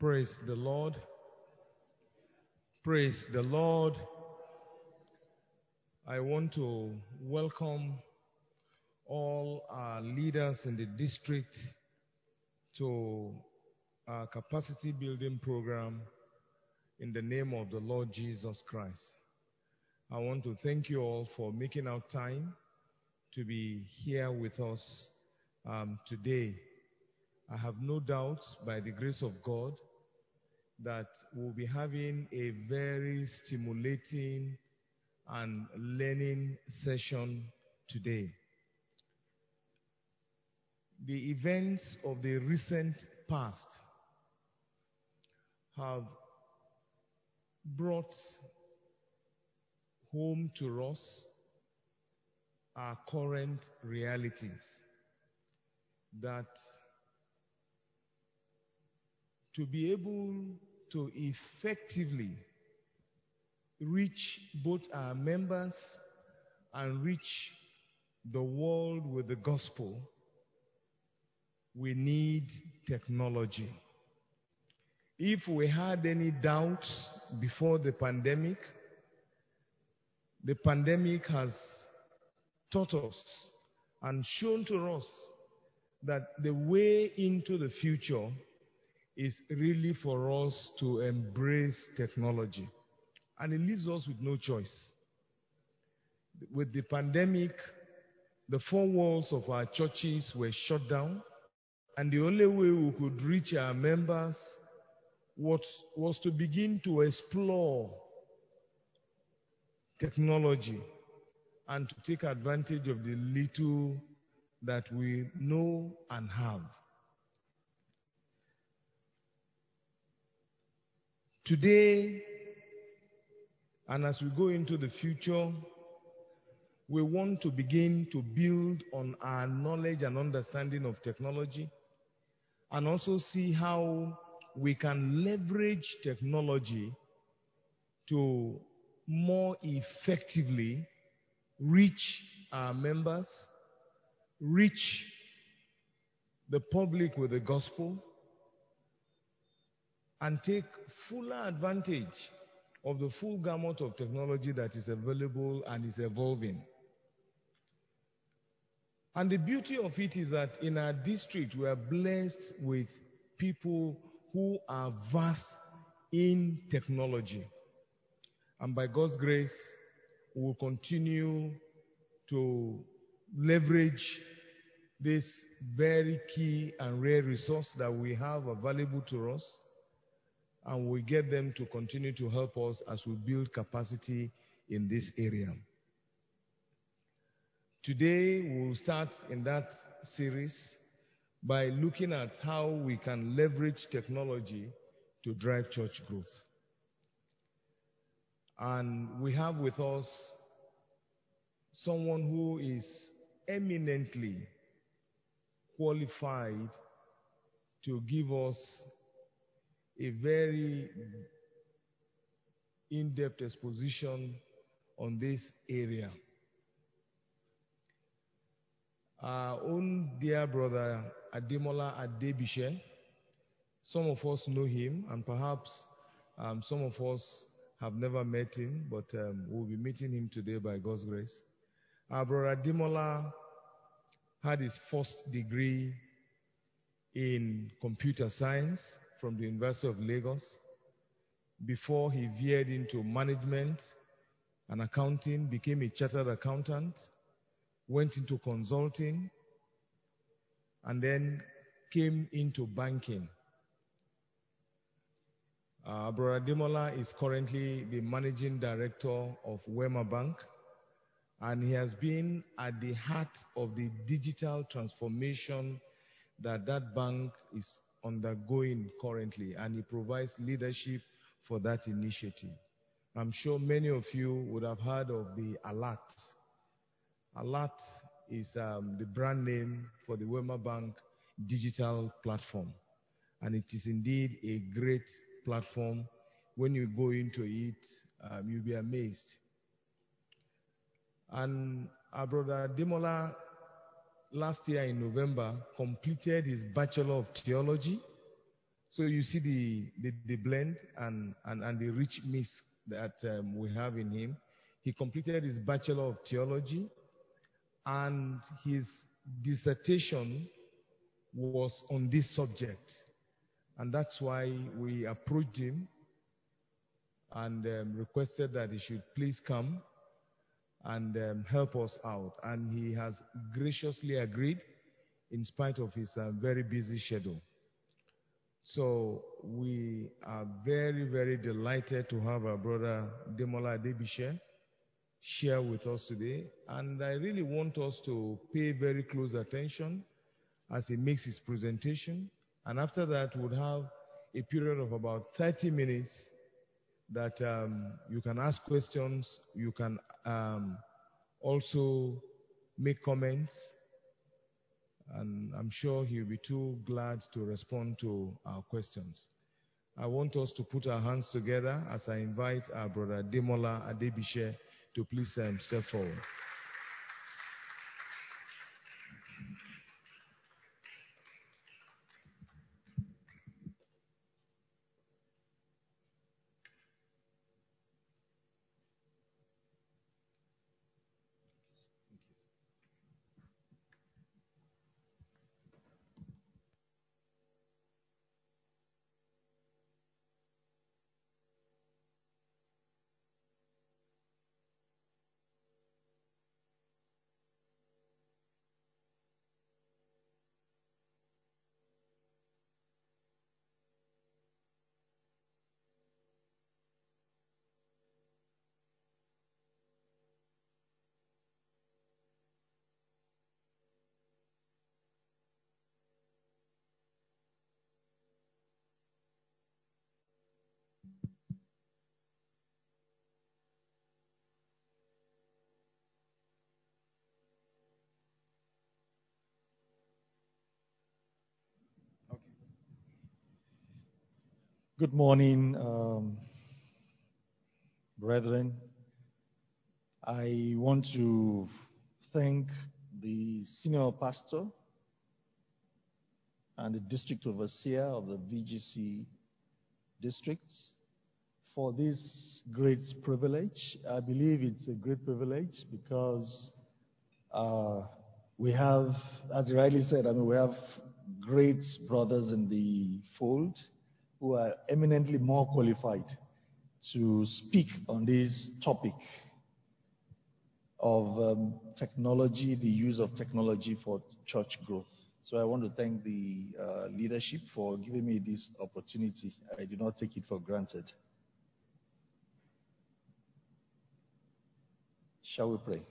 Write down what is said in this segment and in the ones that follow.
Praise the Lord. Praise the Lord. I want to welcome all our leaders in the district to our capacity building program in the name of the Lord Jesus Christ. I want to thank you all for making out time to be here with us um, today. I have no doubt, by the grace of God, that we'll be having a very stimulating and learning session today. The events of the recent past have brought home to us our current realities that to be able to effectively reach both our members and reach the world with the gospel, we need technology. If we had any doubts before the pandemic, the pandemic has taught us and shown to us that the way into the future is really for us to embrace technology. And it leaves us with no choice. With the pandemic, the four walls of our churches were shut down, and the only way we could reach our members was, was to begin to explore technology and to take advantage of the little that we know and have. Today, and as we go into the future, we want to begin to build on our knowledge and understanding of technology and also see how we can leverage technology to more effectively reach our members, reach the public with the gospel, and take fuller advantage of the full gamut of technology that is available and is evolving. And the beauty of it is that in our district, we are blessed with people who are vast in technology. And by God's grace, we will continue to leverage this very key and rare resource that we have available to us and we get them to continue to help us as we build capacity in this area. Today, we'll start in that series by looking at how we can leverage technology to drive church growth. And we have with us someone who is eminently qualified to give us a very in depth exposition on this area. Our own dear brother Ademola Adebise, some of us know him, and perhaps um, some of us have never met him, but um, we'll be meeting him today by God's grace. Our brother Ademola had his first degree in computer science from the University of Lagos before he veered into management and accounting, became a chartered accountant, went into consulting, and then came into banking. Uh, Brother Demola is currently the managing director of Wema Bank, and he has been at the heart of the digital transformation that that bank is undergoing currently, and he provides leadership for that initiative. I'm sure many of you would have heard of the ALAT. ALAT is um, the brand name for the Wema Bank digital platform, and it is indeed a great platform. When you go into it, um, you'll be amazed. And our brother Demola last year in November completed his Bachelor of Theology So you see the, the, the blend and, and, and the rich mix that um, we have in him. He completed his Bachelor of Theology and his dissertation was on this subject. And that's why we approached him and um, requested that he should please come and um, help us out. And he has graciously agreed in spite of his uh, very busy schedule. So we are very, very delighted to have our brother Demola Debishe share with us today. And I really want us to pay very close attention as he makes his presentation. And after that, we'll have a period of about 30 minutes that um, you can ask questions, you can um, also make comments, and I'm sure he'll be too glad to respond to our questions. I want us to put our hands together as I invite our brother Demola Adebise to please um, step forward. Good morning, um, brethren. I want to thank the senior pastor and the district overseer of the VGC districts for this great privilege. I believe it's a great privilege because uh, we have, as you rightly said, I mean, we have great brothers in the fold who are eminently more qualified to speak on this topic of um, technology, the use of technology for church growth. So I want to thank the uh, leadership for giving me this opportunity. I do not take it for granted. Shall we pray?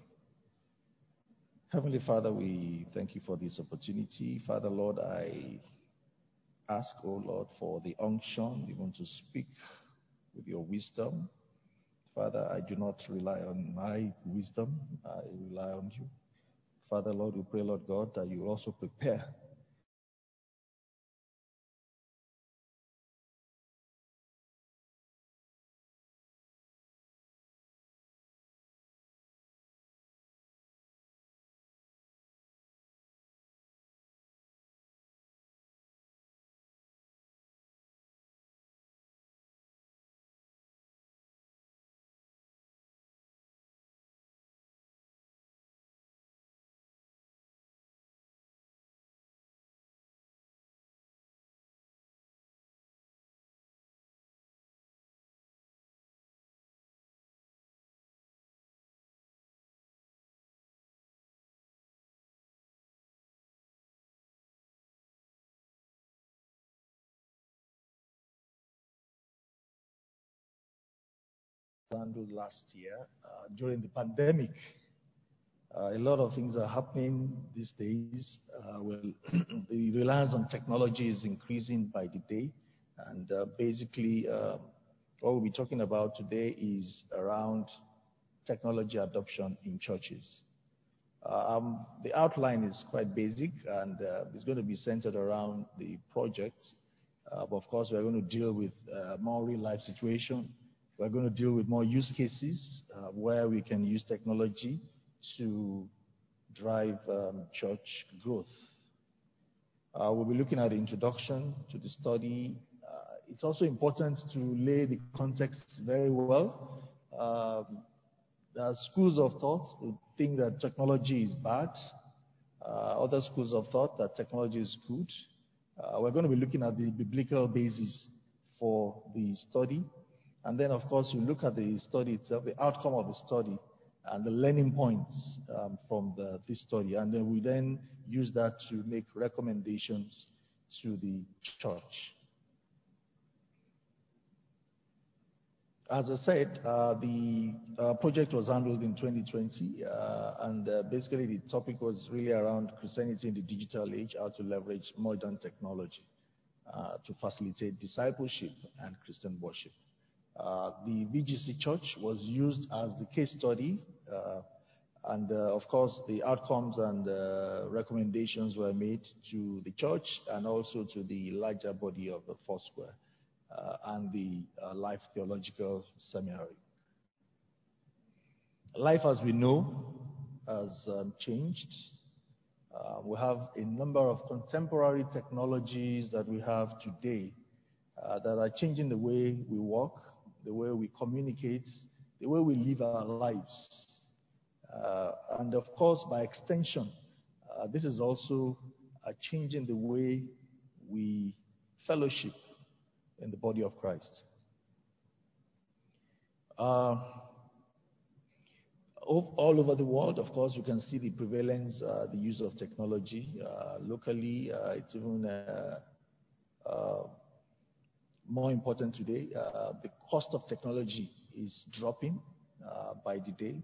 Heavenly Father, we thank you for this opportunity. Father, Lord, I ask, oh Lord, for the unction, even to speak with your wisdom. Father, I do not rely on my wisdom, I rely on you. Father, Lord, we pray, Lord God, that you also prepare handled last year uh, during the pandemic. Uh, a lot of things are happening these days. Uh, well, the reliance on technology is increasing by the day, and basically, um, what we'll be talking about today is around technology adoption in churches. Um, the outline is quite basic, and it's going to be centered around the project. But of course, we're going to deal with more real-life situation we're going to deal with more use cases uh, where we can use technology to drive um, church growth. Uh, we'll be looking at the introduction to the study it's also important to lay the context very well. Um, there are schools of thought who think that technology is bad. Uh, other schools of thought that technology is good. Uh, we're going to be looking at the biblical basis for the study. And then, of course, we look at the study itself, the outcome of the study, and the learning points um, from the, this study. And then we then use that to make recommendations to the church. As I said, uh, the uh, project was handled in 2020, uh, and uh, basically the topic was really around Christianity in the digital age, how to leverage modern technology uh, to facilitate discipleship and Christian worship. Uh, the VGC Church was used as the case study, and of course the outcomes and recommendations were made to the church and also to the larger body of the Foursquare. Uh, and the uh, Life Theological Seminary. Life, as we know, has um, changed. Uh, we have a number of contemporary technologies that we have today uh, that are changing the way we work, the way we communicate, the way we live our lives. Uh, and of course, by extension, uh, this is also changing the way we fellowship in the body of Christ. Uh, all over the world, of course, you can see the prevalence, uh, the use of technology. Uh, locally, uh, it's even uh, uh, more important today. the cost of technology is dropping by the day.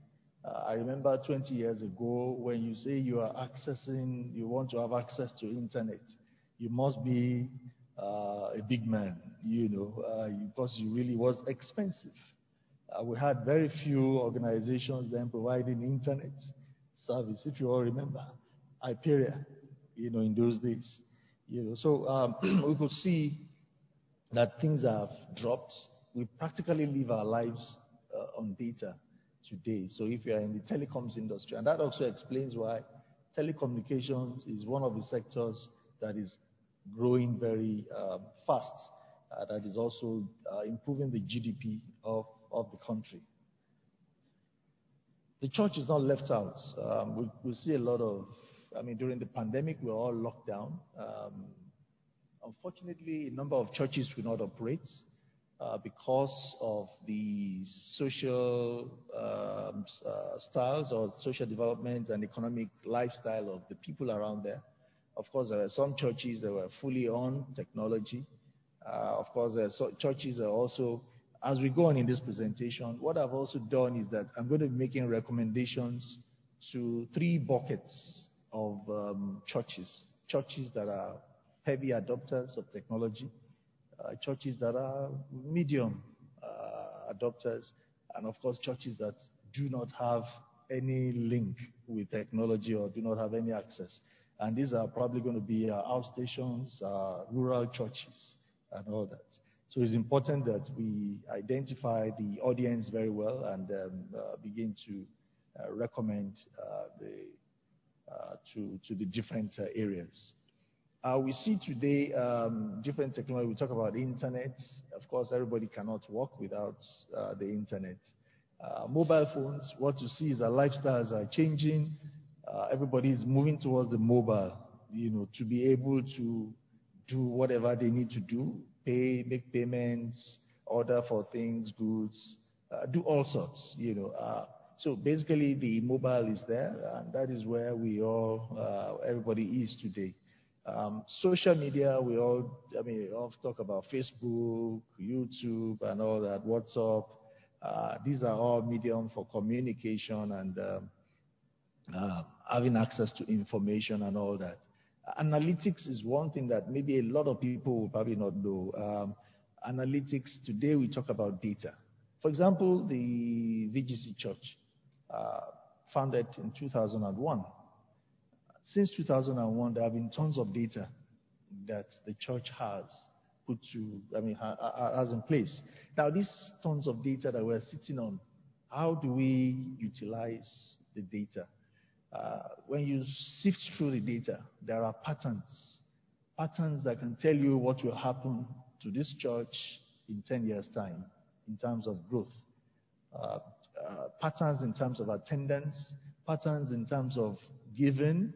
I remember 20 years ago when you say you are accessing, you want to have access to internet, you must be uh, a big man, you know, uh, because it really was expensive. Uh, we had very few organizations then providing internet service, if you all remember, Hyperia, you know, in those days. You know, so um, we could see that things have dropped. We practically live our lives uh, on data today. So if you are in the telecoms industry, and that also explains why telecommunications is one of the sectors that is growing very um, fast. Uh, that is also uh, improving the GDP of, of the country. The church is not left out. Um, we, we, see a lot of, I mean, during the pandemic, we're all locked down. Um, unfortunately, a number of churches will not operate uh, because of the social um, uh, styles or social development and economic lifestyle of the people around there. Of course, there are some churches that were fully on technology. Uh, of course, there are churches are also, as we go on in this presentation, what I've also done is that I'm going to be making recommendations to three buckets of um, churches. Churches that are heavy adopters of technology, uh, churches that are medium uh, adopters, and of course, churches that do not have any link with technology or do not have any access. And these are probably going to be uh, outstations, uh, rural churches, and all that. So it's important that we identify the audience very well and um, begin to recommend to the different areas. We see today um, different technology. We talk about internet. Of course, everybody cannot work without the internet. mobile phones, what you see is that lifestyles are changing uh, everybody is moving towards the mobile, you know, to be able to do whatever they need to do, pay, make payments, order for things, goods, uh, do all sorts, you know. Uh, so basically, the mobile is there, and that is where we all, uh, everybody is today. Um, social media, we all, I mean, we all talk about Facebook, YouTube, and all that, WhatsApp. Uh, these are all medium for communication and um, uh, having access to information and all that. Analytics is one thing that maybe a lot of people will probably not know. Um, analytics, today we talk about data. For example, the VGC Church, uh, founded in 2001. Since 2001, there have been tons of data that the church has put to, I mean, has in place. Now, these tons of data that we're sitting on, how do we utilize the data? Uh, when you sift through the data, there are patterns, patterns that can tell you what will happen to this church in 10 years' time in terms of growth. Uh, uh, patterns in terms of attendance, patterns in terms of giving,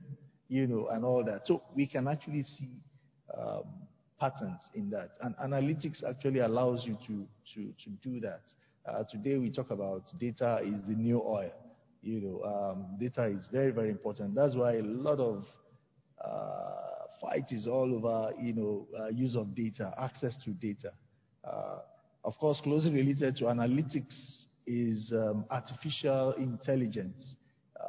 you know, and all that. So we can actually see um, patterns in that. And analytics actually allows you to, to, to do that. Uh, today we talk about data is the new oil. You know, um, data is very, very important. That's why a lot of uh, fight is all over, you know, uh, use of data, access to data. Uh, of course, closely related to analytics is um, artificial intelligence.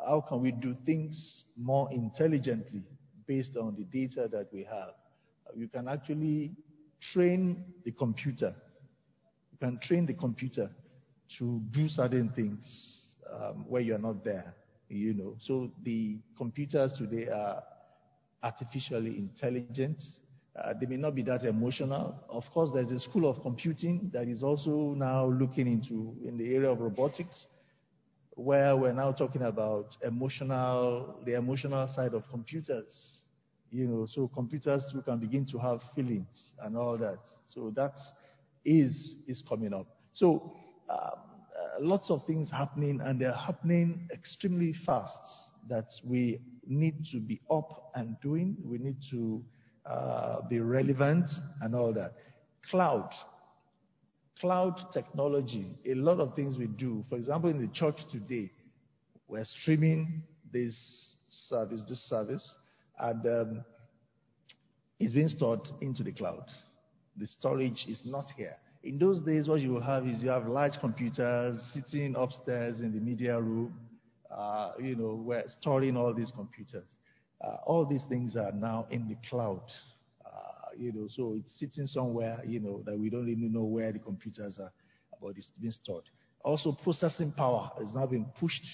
How can we do things more intelligently based on the data that we have? You can actually train the computer. You can train the computer to do certain things um, where you're not there, you know. So the computers today are artificially intelligent. Uh, they may not be that emotional. Of course, there's a school of computing that is also now looking into in the area of robotics, where we're now talking about emotional, the emotional side of computers. You know, so computers too can begin to have feelings and all that. So that is is coming up. So um, uh, lots of things happening, and they're happening extremely fast. That we need to be up and doing. We need to uh, be relevant and all that. Cloud. Cloud technology. A lot of things we do. For example, in the church today, we're streaming this service, this service, and um, it's being stored into the cloud. The storage is not here. In those days, what you have is you have large computers sitting upstairs in the media room, uh, you know, we're storing all these computers. Uh, all these things are now in the cloud. You know, so it's sitting somewhere, you know, that we don't even know where the computers are, but it's being stored. Also, processing power is now being pushed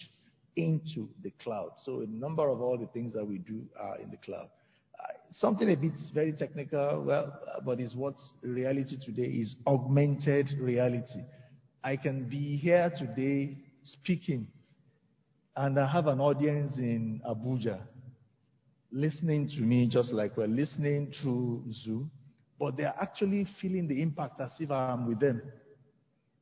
into the cloud. So a number of all the things that we do are in the cloud. Uh, something a bit very technical, well, uh, but is what reality today is augmented reality. I can be here today speaking and I have an audience in Abuja listening to me just like we're listening through Zoom, but they're actually feeling the impact as if I'm with them.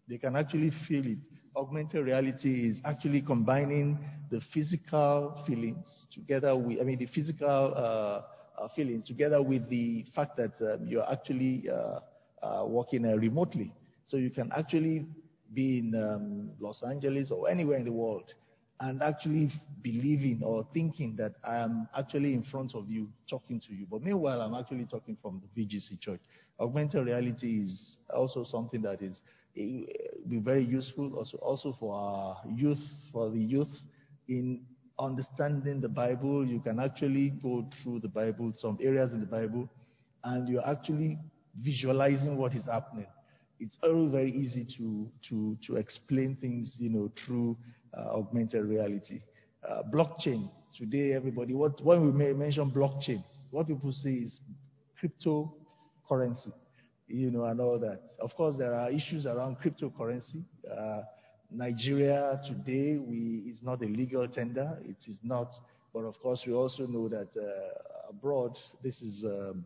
They can actually feel it. Augmented reality is actually combining the physical feelings together with, I mean, the physical uh, uh, feelings together with the fact that um, you're actually uh, uh working uh, remotely. So you can actually be in um, Los Angeles or anywhere in the world and actually believing or thinking that I am actually in front of you talking to you. But meanwhile, I'm actually talking from the VGC church. Augmented reality is also something that is eh, be very useful also, also for our youth, for the youth in understanding the Bible. You can actually go through the Bible, some areas in the Bible, and you're actually visualizing what is happening. It's very, very easy to, to, to explain things, you know, through augmented reality. Uh, blockchain. Today, everybody, what, when we may mention blockchain, what people see is cryptocurrency, you know, and all that. Of course, there are issues around cryptocurrency. Uh, Nigeria today we, is not a legal tender. It is not. But of course, we also know that uh, abroad, this is um,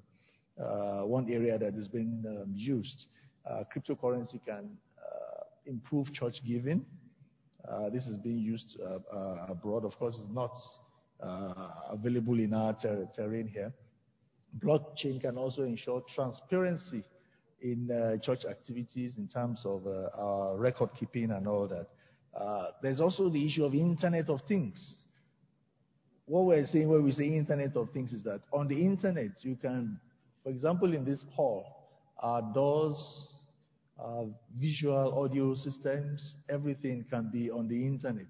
uh, one area that has been um, used. Uh, cryptocurrency can improve church giving. Uh, this is being used uh, uh, abroad. Of course, it's not available in our ter terrain here. Blockchain can also ensure transparency in church activities in terms of our record keeping and all that. There's also the issue of Internet of Things. What we're saying when we say Internet of Things is that on the Internet, you can, for example, in this hall, our doors visual audio systems, everything can be on the internet.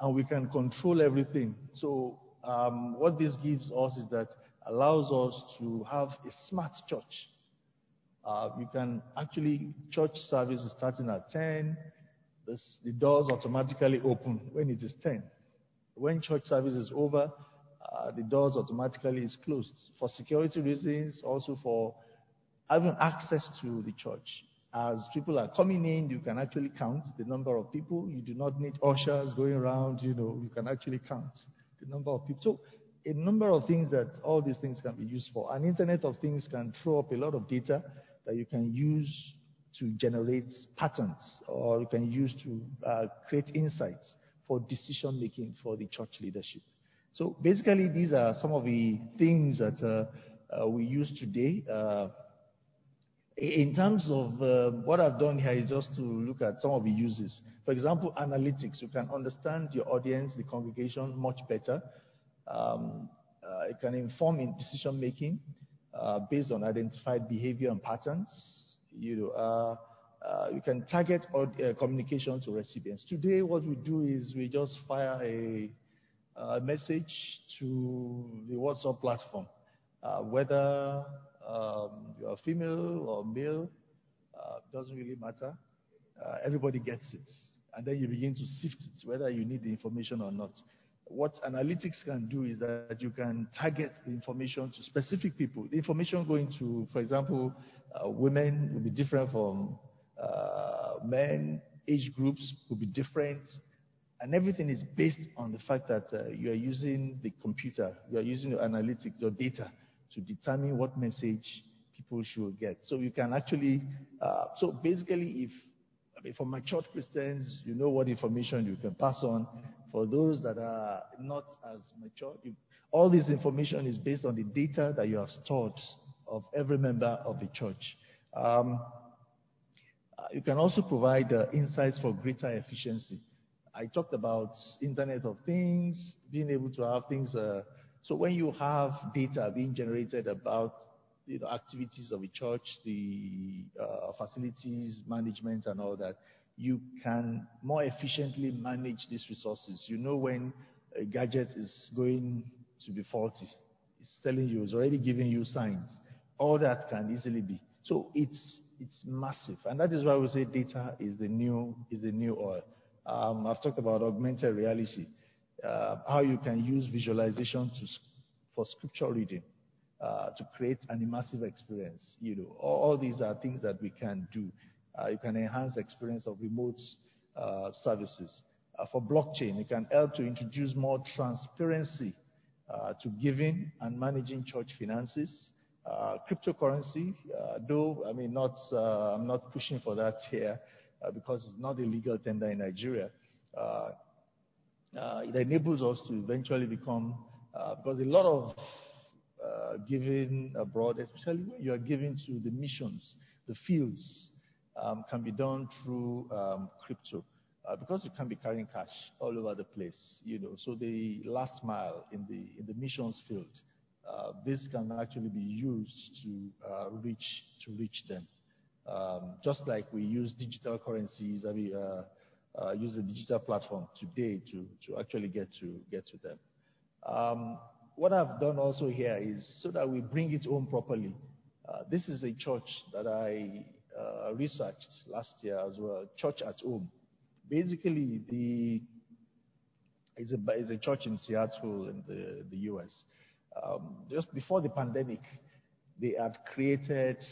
And we can control everything. So um, what this gives us is that allows us to have a smart church. Uh, you can actually, church service is starting at 10. This, the doors automatically open when it is 10. When church service is over, uh, the doors automatically is closed. For security reasons, also for having access to the church. As people are coming in, you can actually count the number of people. You do not need ushers going around, you know, you can actually count the number of people. So a number of things that all these things can be used for. An Internet of Things can throw up a lot of data that you can use to generate patterns or you can use to uh, create insights for decision making for the church leadership. So basically, these are some of the things that uh, uh, we use today. In terms of uh, what I've done here is just to look at some of the uses. For example, analytics. You can understand your audience, the congregation, much better. Um, uh, it can inform in decision making uh, based on identified behavior and patterns. You know, uh, uh, you can target uh, communication to recipients. Today, what we do is we just fire a, a message to the WhatsApp platform, whether um, you're female or male, uh, doesn't really matter. Uh, everybody gets it. And then you begin to sift it, whether you need the information or not. What analytics can do is that you can target the information to specific people. The information going to, for example, uh, women will be different from uh, men, age groups will be different, and everything is based on the fact that uh, you are using the computer, you are using your analytics, your data to determine what message people should get. So you can actually, uh, so basically, if I mean, for mature Christians, you know what information you can pass on. For those that are not as mature, you, all this information is based on the data that you have stored of every member of the church. Um, uh, you can also provide uh, insights for greater efficiency. I talked about Internet of Things, being able to have things. Uh, when you have data being generated about activities of a church, the uh, facilities management, and all that, you can more efficiently manage these resources. You know when a gadget is going to be faulty. It's telling you, it's already giving you signs. All that can easily be. So it's it's massive, and that is why we say data is the new is the new oil. Um, I've talked about augmented reality, how you can use visualization for scripture reading uh, to create an immersive experience. You know, all, these are things that we can do. Uh, you can enhance the experience of remote uh, services. Uh, for blockchain, it can help to introduce more transparency uh, to giving and managing church finances. Uh, cryptocurrency, uh, though I mean not, uh, I'm not pushing for that here because it's not a legal tender in Nigeria. It enables us to eventually become, because a lot of giving abroad, especially when you are giving to the missions, the fields, um, can be done through um, crypto. Uh, because you can't be carrying cash all over the place, you know. So the last mile in the in the missions field uh, this can actually be used to uh, reach to reach them. Um, just like we use digital currencies, Uh, use the digital platform today to, actually get to get to them. Um, what I've done also here is so that we bring it home properly. Uh, this is a church that I uh, researched last year as well, Church at Home. Basically, the it's a, church in Seattle in the, U.S um, just before the pandemic, they had created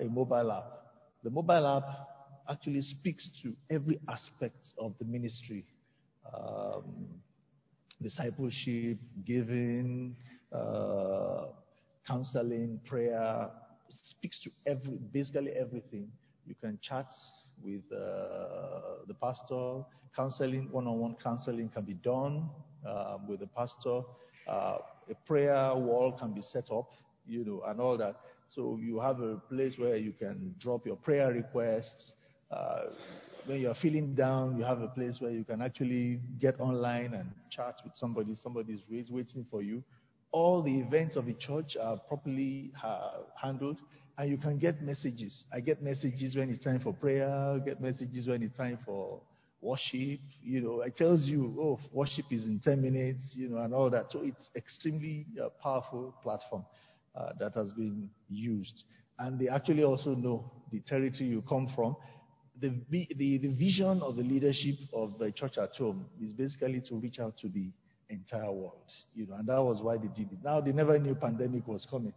a mobile app. The mobile app actually speaks to every aspect of the ministry um, discipleship, giving, uh, counseling, prayer, speaks to every, basically everything. You can chat with uh, the pastor, counseling, one on one counseling can be done um, with the pastor. Uh, a prayer wall can be set up, you know, and all that. So you have a place where you can drop your prayer requests. Uh, when you're feeling down, you have a place where you can actually get online and chat with somebody. Somebody's waiting for you. All the events of the church are properly uh, handled, and you can get messages. I get messages when it's time for prayer, I get messages when it's time for worship, you know, it tells you, oh, worship is in 10 minutes, you know, and all that. So it's extremely uh, powerful platform uh, that has been used. And they actually also know the territory you come from. The, the, the vision of the leadership of the church at home is basically to reach out to the entire world, you know, and that was why they did it. Now they never knew pandemic was coming,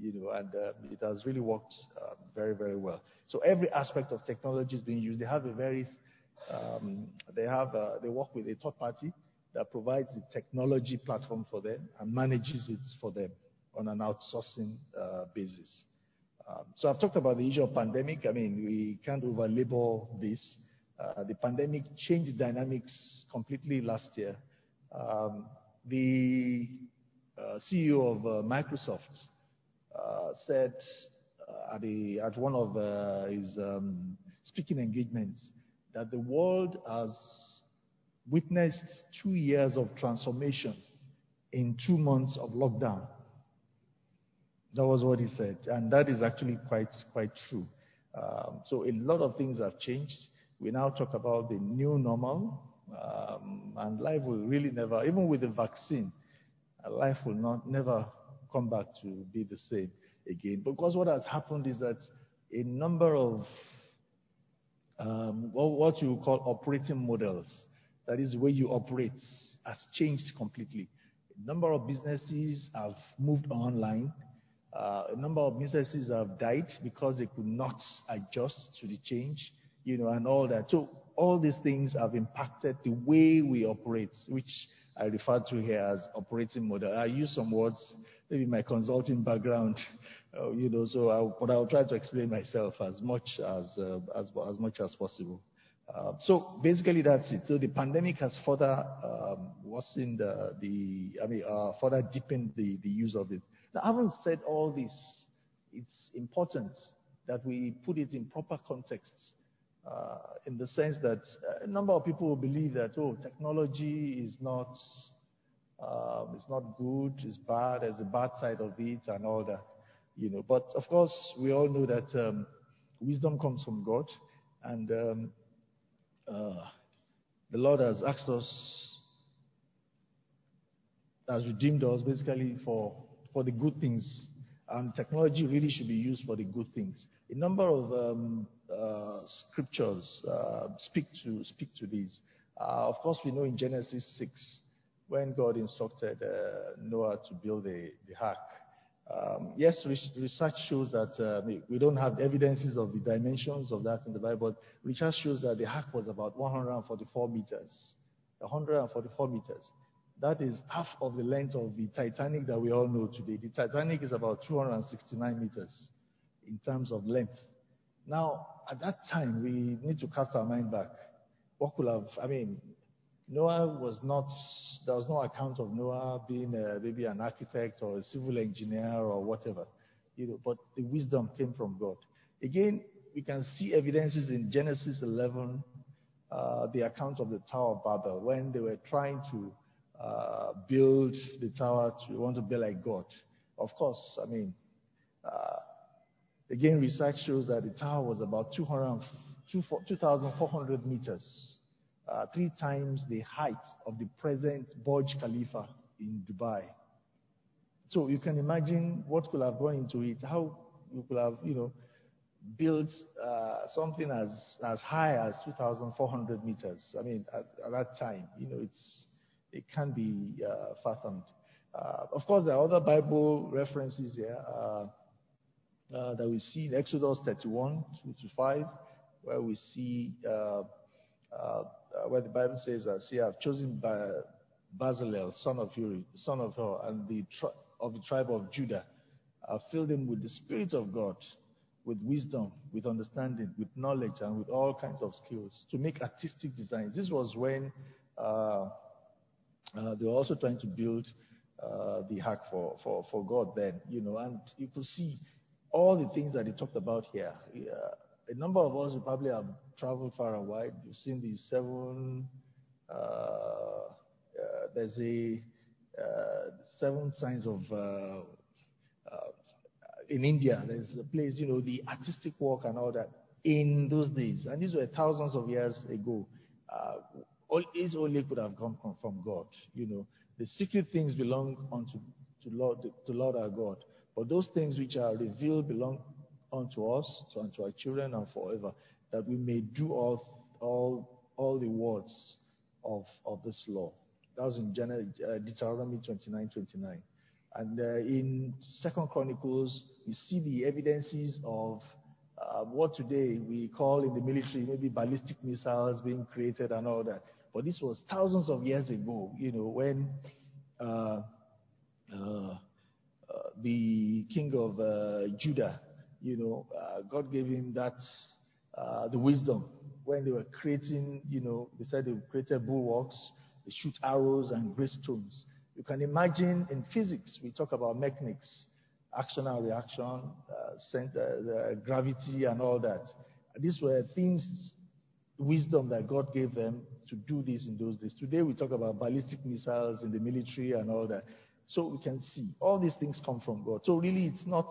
you know, and uh, it has really worked uh, very, very well. So every aspect of technology is being used. They have a very um, they have uh, they work with a third party that provides the technology platform for them and manages it for them on an outsourcing uh, basis. Um, so I've talked about the issue of pandemic. I mean, we can't overlabel this. Uh, the pandemic changed dynamics completely last year. Um, the uh, CEO of uh, Microsoft said at, the, at, one of his um, speaking engagements that the world has witnessed two years of transformation in two months of lockdown. That was what he said, and that is actually quite quite true. Um, so a lot of things have changed. We now talk about the new normal, um, and life will really never, even with the vaccine, uh, life will not never come back to be the same again. Because what has happened is that a number of um, what you call operating models, that is where you operate, has changed completely. A number of businesses have moved online. Uh, a number of businesses have died because they could not adjust to the change, you know, and all that. So all these things have impacted the way we operate, which I refer to here as operating model. I use some words, maybe my consulting background, uh, you know, so I, but I'll try to explain myself as much as uh, as, much as possible. So basically that's it. So the pandemic has further um, worsened the, the, I mean, further deepened the, the use of it. Now, having said all this, it's important that we put it in proper context. Uh, in the sense that a number of people will believe that oh technology is not um, it's not good, it's bad, there's a bad side of it and all that, you know. But of course, we all know that um, wisdom comes from God, and um, uh, the Lord has asked us, has redeemed us basically for, for the good things. And technology really should be used for the good things. A number of um, uh, scriptures uh, speak to speak to this. Uh, of course, we know in Genesis 6, when God instructed uh, Noah to build the, the ark, um, yes, research shows that uh, we don't have evidences of the dimensions of that in the Bible, but research shows that the ark was about 144 meters. 144 meters. That is half of the length of the Titanic that we all know today. The Titanic is about 269 meters in terms of length. Now, at that time, we need to cast our mind back. What could have, I mean, Noah was not, there was no account of Noah being a, maybe an architect or a civil engineer or whatever, you know, but the wisdom came from God. Again, we can see evidences in Genesis 11, uh, the account of the Tower of Babel, when they were trying to uh, build the tower to want to be like God. Of course, I mean, uh, again, research shows that the tower was about 2,400 meters uh, three times the height of the present Burj Khalifa in Dubai. So you can imagine what could have gone into it, how you could have, you know, built uh, something as, as high as 2,400 meters. I mean, at, that time, you know, it's, it can be uh, fathomed. Uh, of course, there are other Bible references here uh, that we see in Exodus 31, 2 to 5, where we see where the Bible says, "See, I've chosen Bezalel, son of Uri, son of Hur, and of the tribe of Judah. I've filled him with the Spirit of God, with wisdom, with understanding, with knowledge, and with all kinds of skills to make artistic designs." This was when they were also trying to build uh, the ark for, God then, you know, and you could see all the things that he talked about here. a number of us probably have traveled far and wide. You've seen the seven, uh, uh, there's a uh, seven signs of, uh, uh, in India, there's a place, you know, the artistic work and all that in those days. And these were thousands of years ago. All, these only could have come from, God, you know. The secret things belong unto to Lord, to Lord our God. But those things which are revealed belong unto us, to unto our children, and forever that we may do all, all, all the words of, of this law. That was in uh, Deuteronomy 29 29. And uh, in Second Chronicles, we see the evidences of uh, what today we call in the military maybe ballistic missiles being created and all that. But this was thousands of years ago, you know, when uh, uh, uh the king of uh, Judah you know, uh, God gave him that, the wisdom when they were creating, you know, they said they created bulwarks, they shoot arrows and great stones. You can imagine in physics, we talk about mechanics, action and reaction, uh, center, uh, gravity and all that. These were things, wisdom that God gave them to do this in those days. Today we talk about ballistic missiles in the military and all that. So we can see all these things come from God. So really, it's not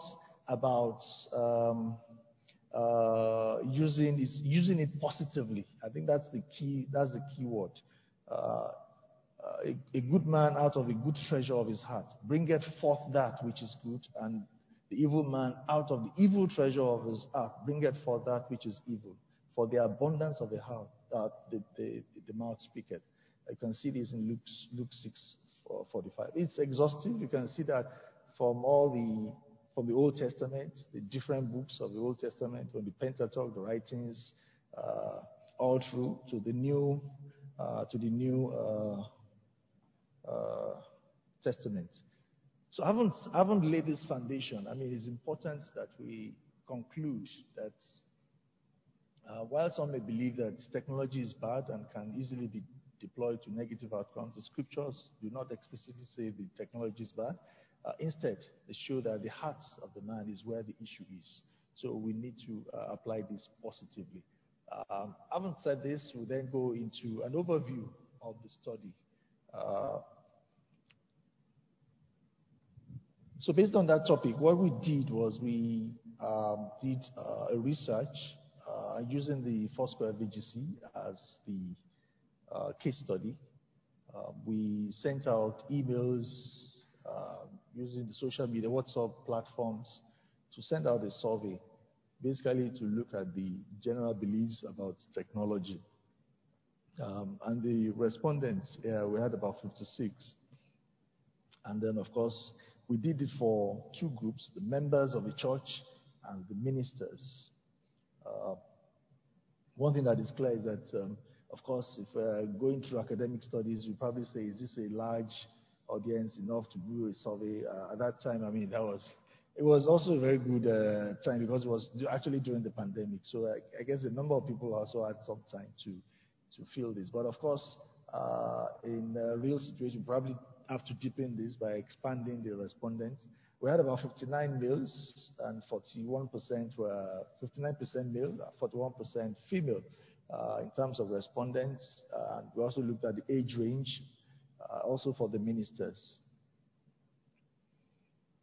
about um, uh, using it's using it positively. I think that's the key. That's the key word. Uh, a, a, good man out of a good treasure of his heart bringeth forth that which is good, and the evil man out of the evil treasure of his heart bringeth forth that which is evil. For the abundance of the heart, uh, the, the, the mouth speaketh. You can see this in Luke, Luke 6, 45. It's exhaustive. You can see that from all the from the Old Testament, the different books of the Old Testament, from the Pentateuch, the writings, uh, all through to the New uh, to the New uh, uh Testament. So I haven't laid this foundation. I mean, it's important that we conclude that uh, while some may believe that technology is bad and can easily be deployed to negative outcomes, the scriptures do not explicitly say the technology is bad. Uh, instead, they show that the heart of the man is where the issue is. So we need to uh, apply this positively. Um, having said this, we then go into an overview of the study. Uh, so based on that topic, what we did was we um, did uh, a research uh, using the Foursquare VGC as the uh, case study. Uh, we sent out emails uh, using the social media, WhatsApp platforms to send out a survey, basically to look at the general beliefs about technology. Um, and the respondents, uh, we had about 56. And then, of course, we did it for two groups the members of the church and the ministers. One thing that is clear is that, um, of course, if going through academic studies, you probably say, is this a large audience enough to do a survey? Uh, at that time, I mean, that was, it was also a very good uh, time because it was actually during the pandemic. So I, guess a number of people also had some time to, to fill this. But of course, uh, in a real situation, probably have to deepen this by expanding the respondents. We had about 59 males and 41% were 59% male, 41% female uh, in terms of respondents. Uh, we also looked at the age range, uh, also for the ministers.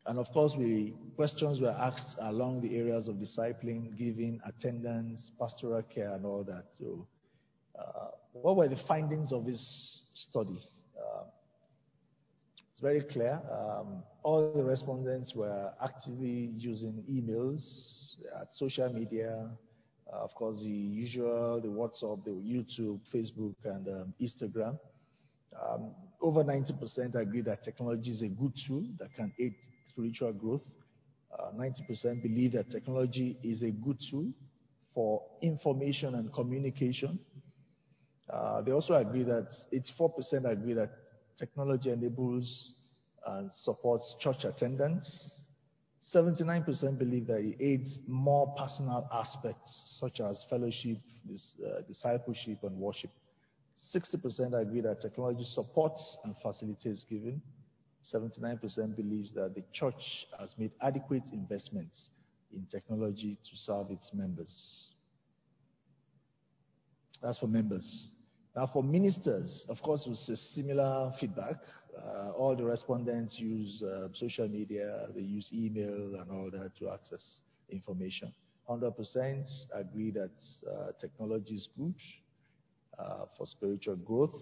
And of course, questions were asked along the areas of discipling, giving, attendance, pastoral care, and all that. So, what were the findings of this study? Uh, very clear. Um, all the respondents were actively using emails, uh, social media, uh, of course, the usual, the WhatsApp, the YouTube, Facebook, and um, Instagram. Um, over 90% agree that technology is a good tool that can aid spiritual growth. Uh, 90% believe that technology is a good tool for information and communication. Uh, they also agree that 84% agree that technology enables and supports church attendance. 79% believe that it aids more personal aspects such as fellowship, uh, discipleship, and worship. 60% agree that technology supports and facilitates giving. 79% believes that the church has made adequate investments in technology to serve its members. That's for members. Now, for ministers, of course, it was similar feedback. Uh, all the respondents use uh, social media, they use email and all that to access information. 100% agree that uh, technology is good uh, for spiritual growth.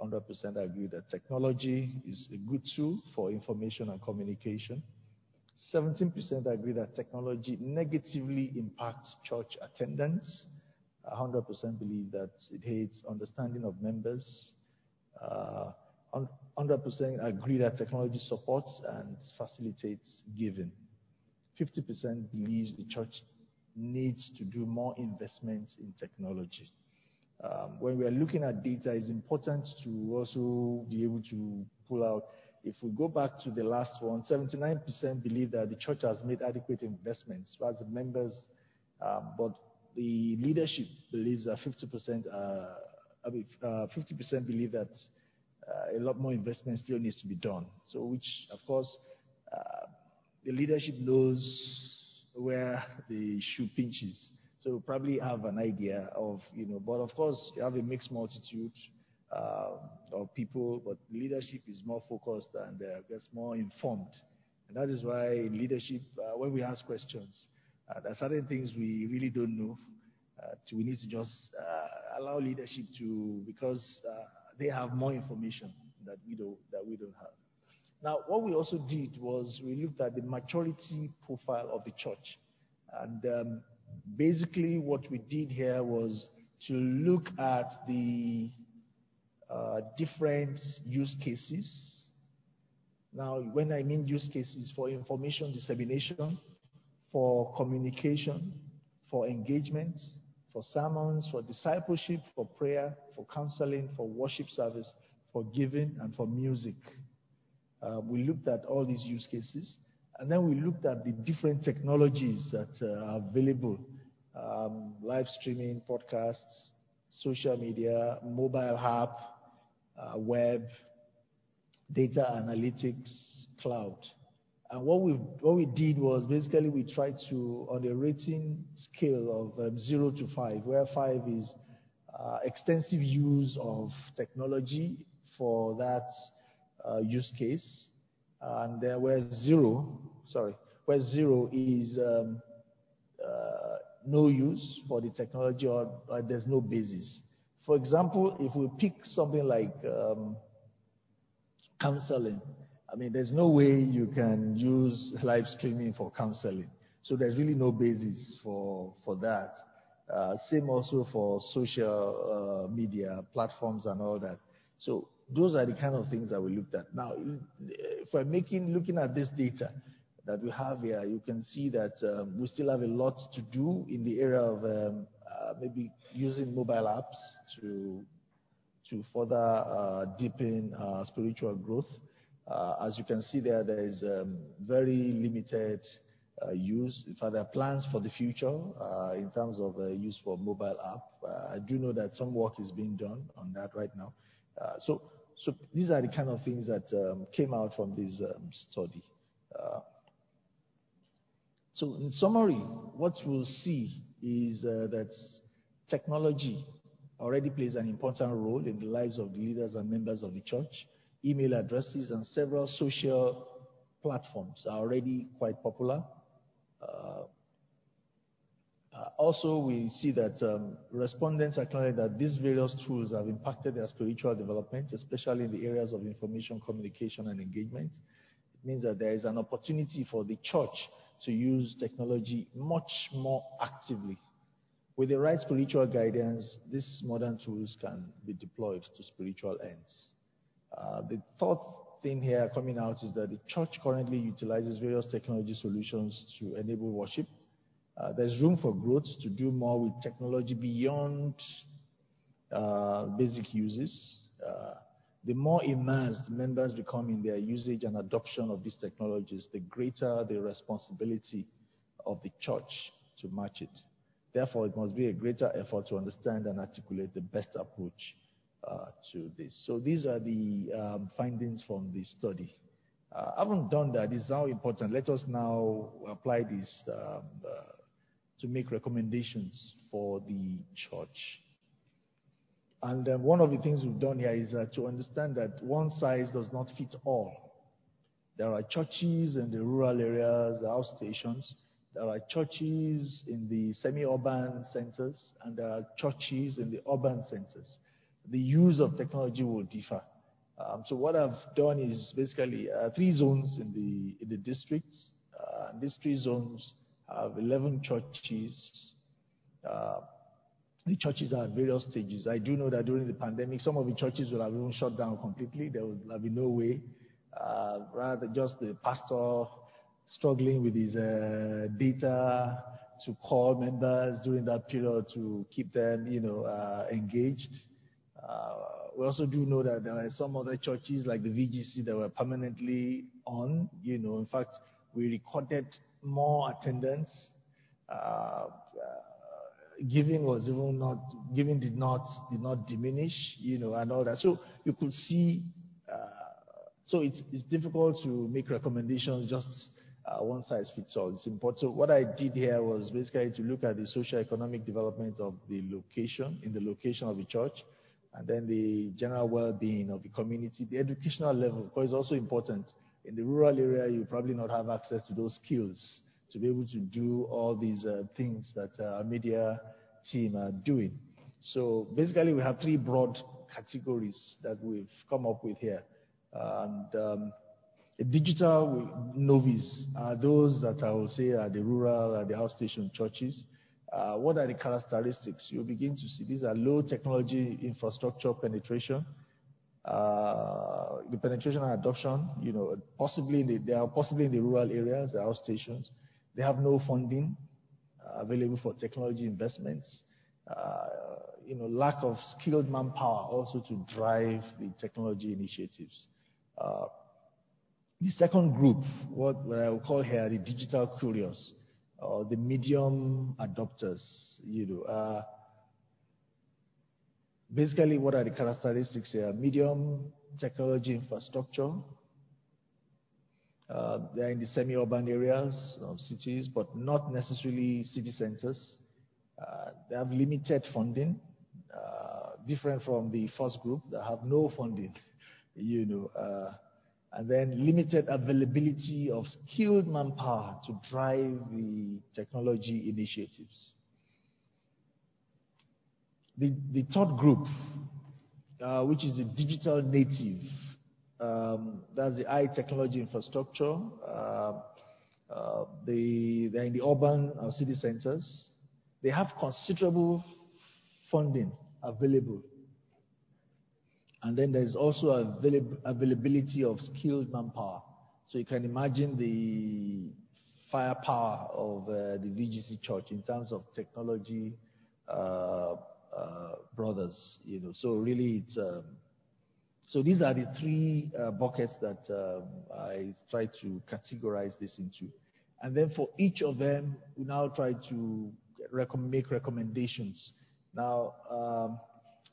100% agree that technology is a good tool for information and communication. 17% agree that technology negatively impacts church attendance. 100% believe that it aids understanding of members. Uh, 100% agree that technology supports and facilitates giving. 50% believes the church needs to do more investments in technology. Um, when we are looking at data, it's important to also be able to pull out if we go back to the last one, 79% believe that the church has made adequate investments the members, um, but the leadership believes that 50%, uh, I mean, uh, 50% believe that uh, a lot more investment still needs to be done. So, which, of course, uh, the leadership knows where the shoe pinches. So, probably have an idea of, you know, but of course, you have a mixed multitude uh, of people, but leadership is more focused and uh, gets more informed. And that is why leadership, uh, when we ask questions, there are certain things we really don't know. Uh, we need to just uh, allow leadership to, because they have more information that we don't that we don't have. Now, what we also did was we looked at the maturity profile of the church, and um, basically what we did here was to look at the uh, different use cases. Now, when I mean use cases for information dissemination, for communication, for engagement, for sermons, for discipleship, for prayer, for counseling, for worship service, for giving, and for music. Uh, we looked at all these use cases, and then we looked at the different technologies that uh, are available um, live streaming, podcasts, social media, mobile app, uh, web, data analytics, cloud. And what we what we did was basically we tried to on a rating scale of um, zero to five, where five is uh, extensive use of technology for that uh, use case, and where zero, sorry, where zero is um, uh, no use for the technology or, or, there's no basis. For example, if we pick something like um, counseling I mean, there's no way you can use live streaming for counseling. So there's really no basis for, for that. Uh, same also for social uh, media platforms and all that. So those are the kind of things that we looked at. Now, if we're making, looking at this data that we have here, you can see that um, we still have a lot to do in the area of um, uh, maybe using mobile apps to, to further uh, deepen uh, spiritual growth. Uh, as you can see there, there is um, very limited uh, use. In fact, there are plans for the future uh, in terms of use for mobile app. I do know that some work is being done on that right now. so, so these are the kind of things that um, came out from this um, study. so, in summary, what we'll see is that technology already plays an important role in the lives of the leaders and members of the church email addresses, and several social platforms are already quite popular. Uh, uh, also, we see that um, respondents acknowledge that these various tools have impacted their spiritual development, especially in the areas of information, communication, and engagement. It means that there is an opportunity for the church to use technology much more actively. With the right spiritual guidance, these modern tools can be deployed to spiritual ends. Uh, the third thing here coming out is that the church currently utilizes various technology solutions to enable worship. Uh, there's room for growth to do more with technology beyond uh, basic uses. The more immersed members become in their usage and adoption of these technologies, the greater the responsibility of the church to match it. Therefore, it must be a greater effort to understand and articulate the best approach to this. So these are the um, findings from the study. Having done that. It's now important. Let us now apply this um, uh, to make recommendations for the church. And um, one of the things we've done here is uh, to understand that one size does not fit all. There are churches in the rural areas, outstations. There are churches in the semi-urban centers, and there are churches in the urban centers the use of technology will differ. Um, so what I've done is basically uh, three zones in the districts. Uh, these three zones have 11 churches. Uh, the churches are at various stages. I do know that during the pandemic, some of the churches will have even shut down completely. There will been no way. Rather, just the pastor struggling with his data to call members during that period to keep them, you know, engaged. Uh, we also do know that there are some other churches like the VGC that were permanently on. You know, in fact, we recorded more attendance. Uh, uh, giving was even not giving did not did not diminish. You know, and all that. So you could see. So it's difficult to make recommendations just one size fits all. It's important. So what I did here was basically to look at the socio-economic development of the location, in the location of the church, and then the general well-being of the community, the educational level, because it's also important. In the rural area, you probably not have access to those skills to be able to do all these uh, things that uh, our media team are doing. So basically, we have three broad categories that we've come up with here. And um, digital novice are those that I will say are the rural, are the outstation churches. Uh, what are the characteristics? You'll begin to see these are low technology infrastructure penetration. Uh, the penetration and adoption, you know, possibly they are possibly in the rural areas, the outstations. They have no funding uh, available for technology investments. You know, lack of skilled manpower also to drive the technology initiatives. The second group, what, what I will call here the digital curious, or the medium adopters, you know, uh, basically what are the characteristics here? Medium technology infrastructure. Uh, they're in the semi-urban areas of cities, but not necessarily city centers. Uh, they have limited funding, uh, different from the first group that have no funding, you know. And then limited availability of skilled manpower to drive the technology initiatives. The, third group, uh, which is the digital native, um, that's the high technology infrastructure. Uh, uh, they, they're in the urban city centers. They have considerable funding available and then there's also avail- availability of skilled manpower. So you can imagine the firepower of uh, the VGC Church in terms of technology uh, uh, brothers. You know, so really it's. Um, so these are the three uh, buckets that um, I try to categorize this into, and then for each of them, we now try to rec- make recommendations. Now. Um,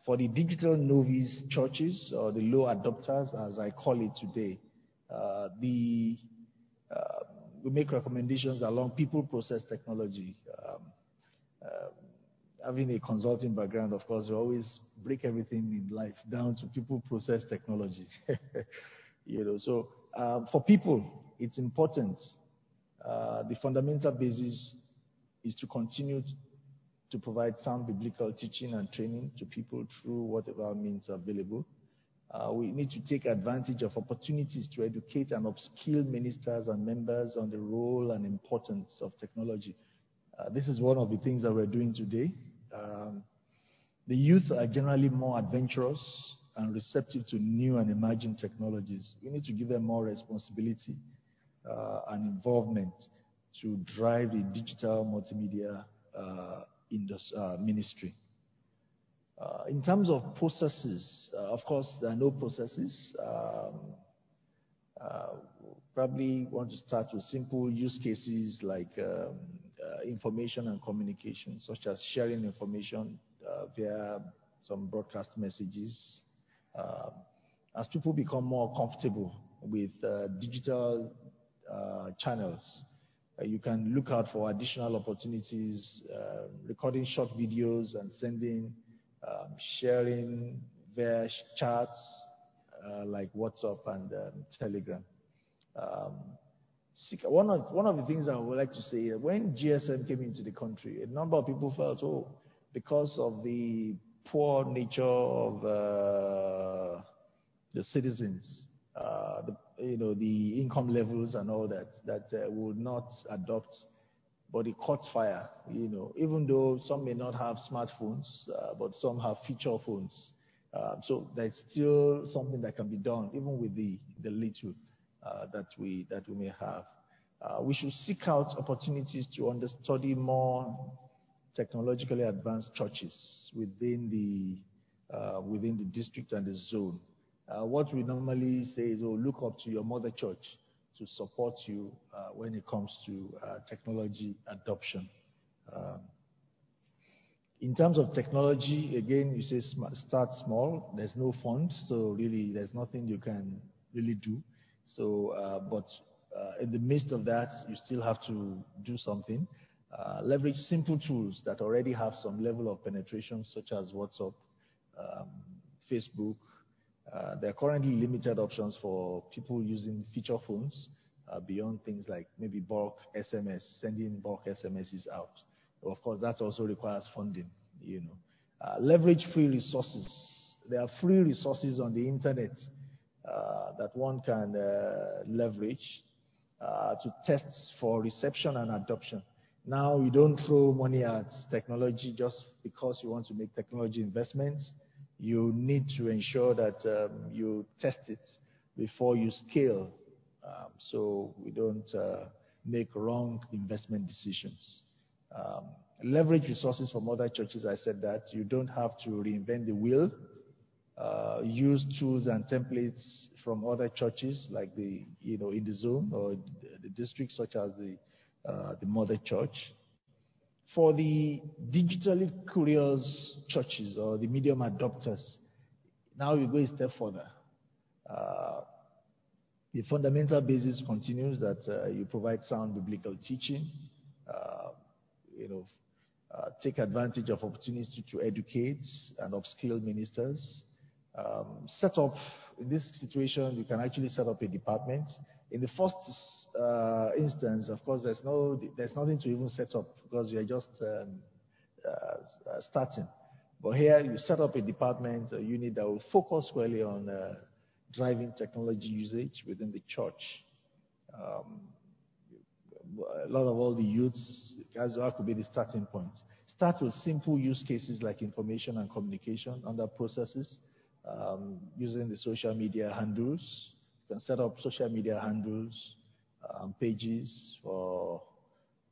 for the digital novice churches, or the low adopters, as I call it today, uh, the, uh, we make recommendations along people process technology. Um, uh, having a consulting background, of course, we always break everything in life down to people process technology. you know, so um, for people, it's important. Uh, the fundamental basis is to continue to provide sound biblical teaching and training to people through whatever means available. Uh, we need to take advantage of opportunities to educate and upskill ministers and members on the role and importance of technology. Uh, this is one of the things that we're doing today. Um, the youth are generally more adventurous and receptive to new and emerging technologies. We need to give them more responsibility uh, and involvement to drive the digital multimedia uh, in this uh, ministry. Uh, in terms of processes, uh, of course, there are no processes. Um, probably want to start with simple use cases like um, information and communication, such as sharing information via some broadcast messages. Um, as people become more comfortable with digital channels, you can look out for additional opportunities, uh, recording short videos and sending, um, sharing via chats uh, like WhatsApp and um, Telegram. Um, one of, the things I would like to say, is when GSM came into the country, a number of people felt, oh, because of the poor nature of uh, the citizens, uh, the you know, the income levels and all that, that uh, would not adopt, but it caught fire, you know, even though some may not have smartphones, uh, but some have feature phones. Uh, so there's still something that can be done, even with the, the little uh, that, we, that we may have. Uh, we should seek out opportunities to understudy more technologically advanced churches within the uh, within the district and the zone. Uh, what we normally say is, oh, look up to your mother church to support you uh, when it comes to uh, technology adoption. Um, in terms of technology, again, you say start small. There's no fund, so really there's nothing you can really do. So, uh, but uh, in the midst of that, you still have to do something. Uh, leverage simple tools that already have some level of penetration, such as WhatsApp, um, Facebook. Uh, there are currently limited options for people using feature phones uh, beyond things like maybe bulk SMS, sending bulk SMSs out. Of course, that also requires funding. You know, uh, leverage free resources. There are free resources on the internet that one can leverage to test for reception and adoption. Now, you don't throw money at technology just because you want to make technology investments. You need to ensure that um, you test it before you scale um, so we don't uh, make wrong investment decisions. Um, leverage resources from other churches. I said that you don't have to reinvent the wheel. Uh, use tools and templates from other churches, like the you know in the zone or the district, such as the uh, the mother church. For the digitally curious churches or the medium adopters, now we go a step further. Uh, the fundamental basis continues that uh, you provide sound biblical teaching, uh, you know, uh, take advantage of opportunities to educate and upskill ministers. Um, set up, in this situation, you can actually set up a department. In the first uh, instance, of course, there's, no, there's nothing to even set up because you're just um, uh, starting. But here, you set up a department, a unit that will focus squarely on uh, driving technology usage within the church. Um, a lot of all the youths, that could be the starting point. Start with simple use cases like information and communication under processes, um, using the social media handles. You can set up social media handles, pages for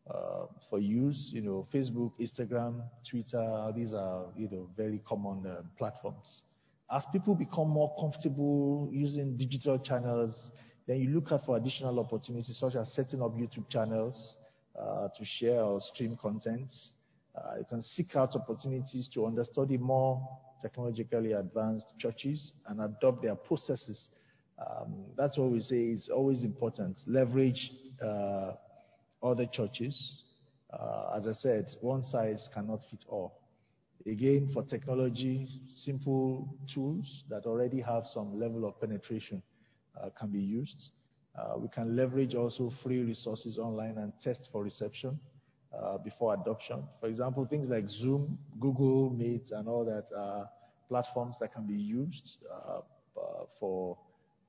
uh, for use. You know, Facebook, Instagram, Twitter. These are you know very common uh, platforms. As people become more comfortable using digital channels, then you look out for additional opportunities such as setting up YouTube channels uh, to share or stream content. You can seek out opportunities to understudy more technologically advanced churches and adopt their processes. Um, that's what we say is always important. Leverage uh, other churches. Uh, as I said, one size cannot fit all. Again, for technology, simple tools that already have some level of penetration uh, can be used. We can leverage also free resources online and test for reception before adoption. For example, things like Zoom, Google Meet, and all that are platforms that can be used for,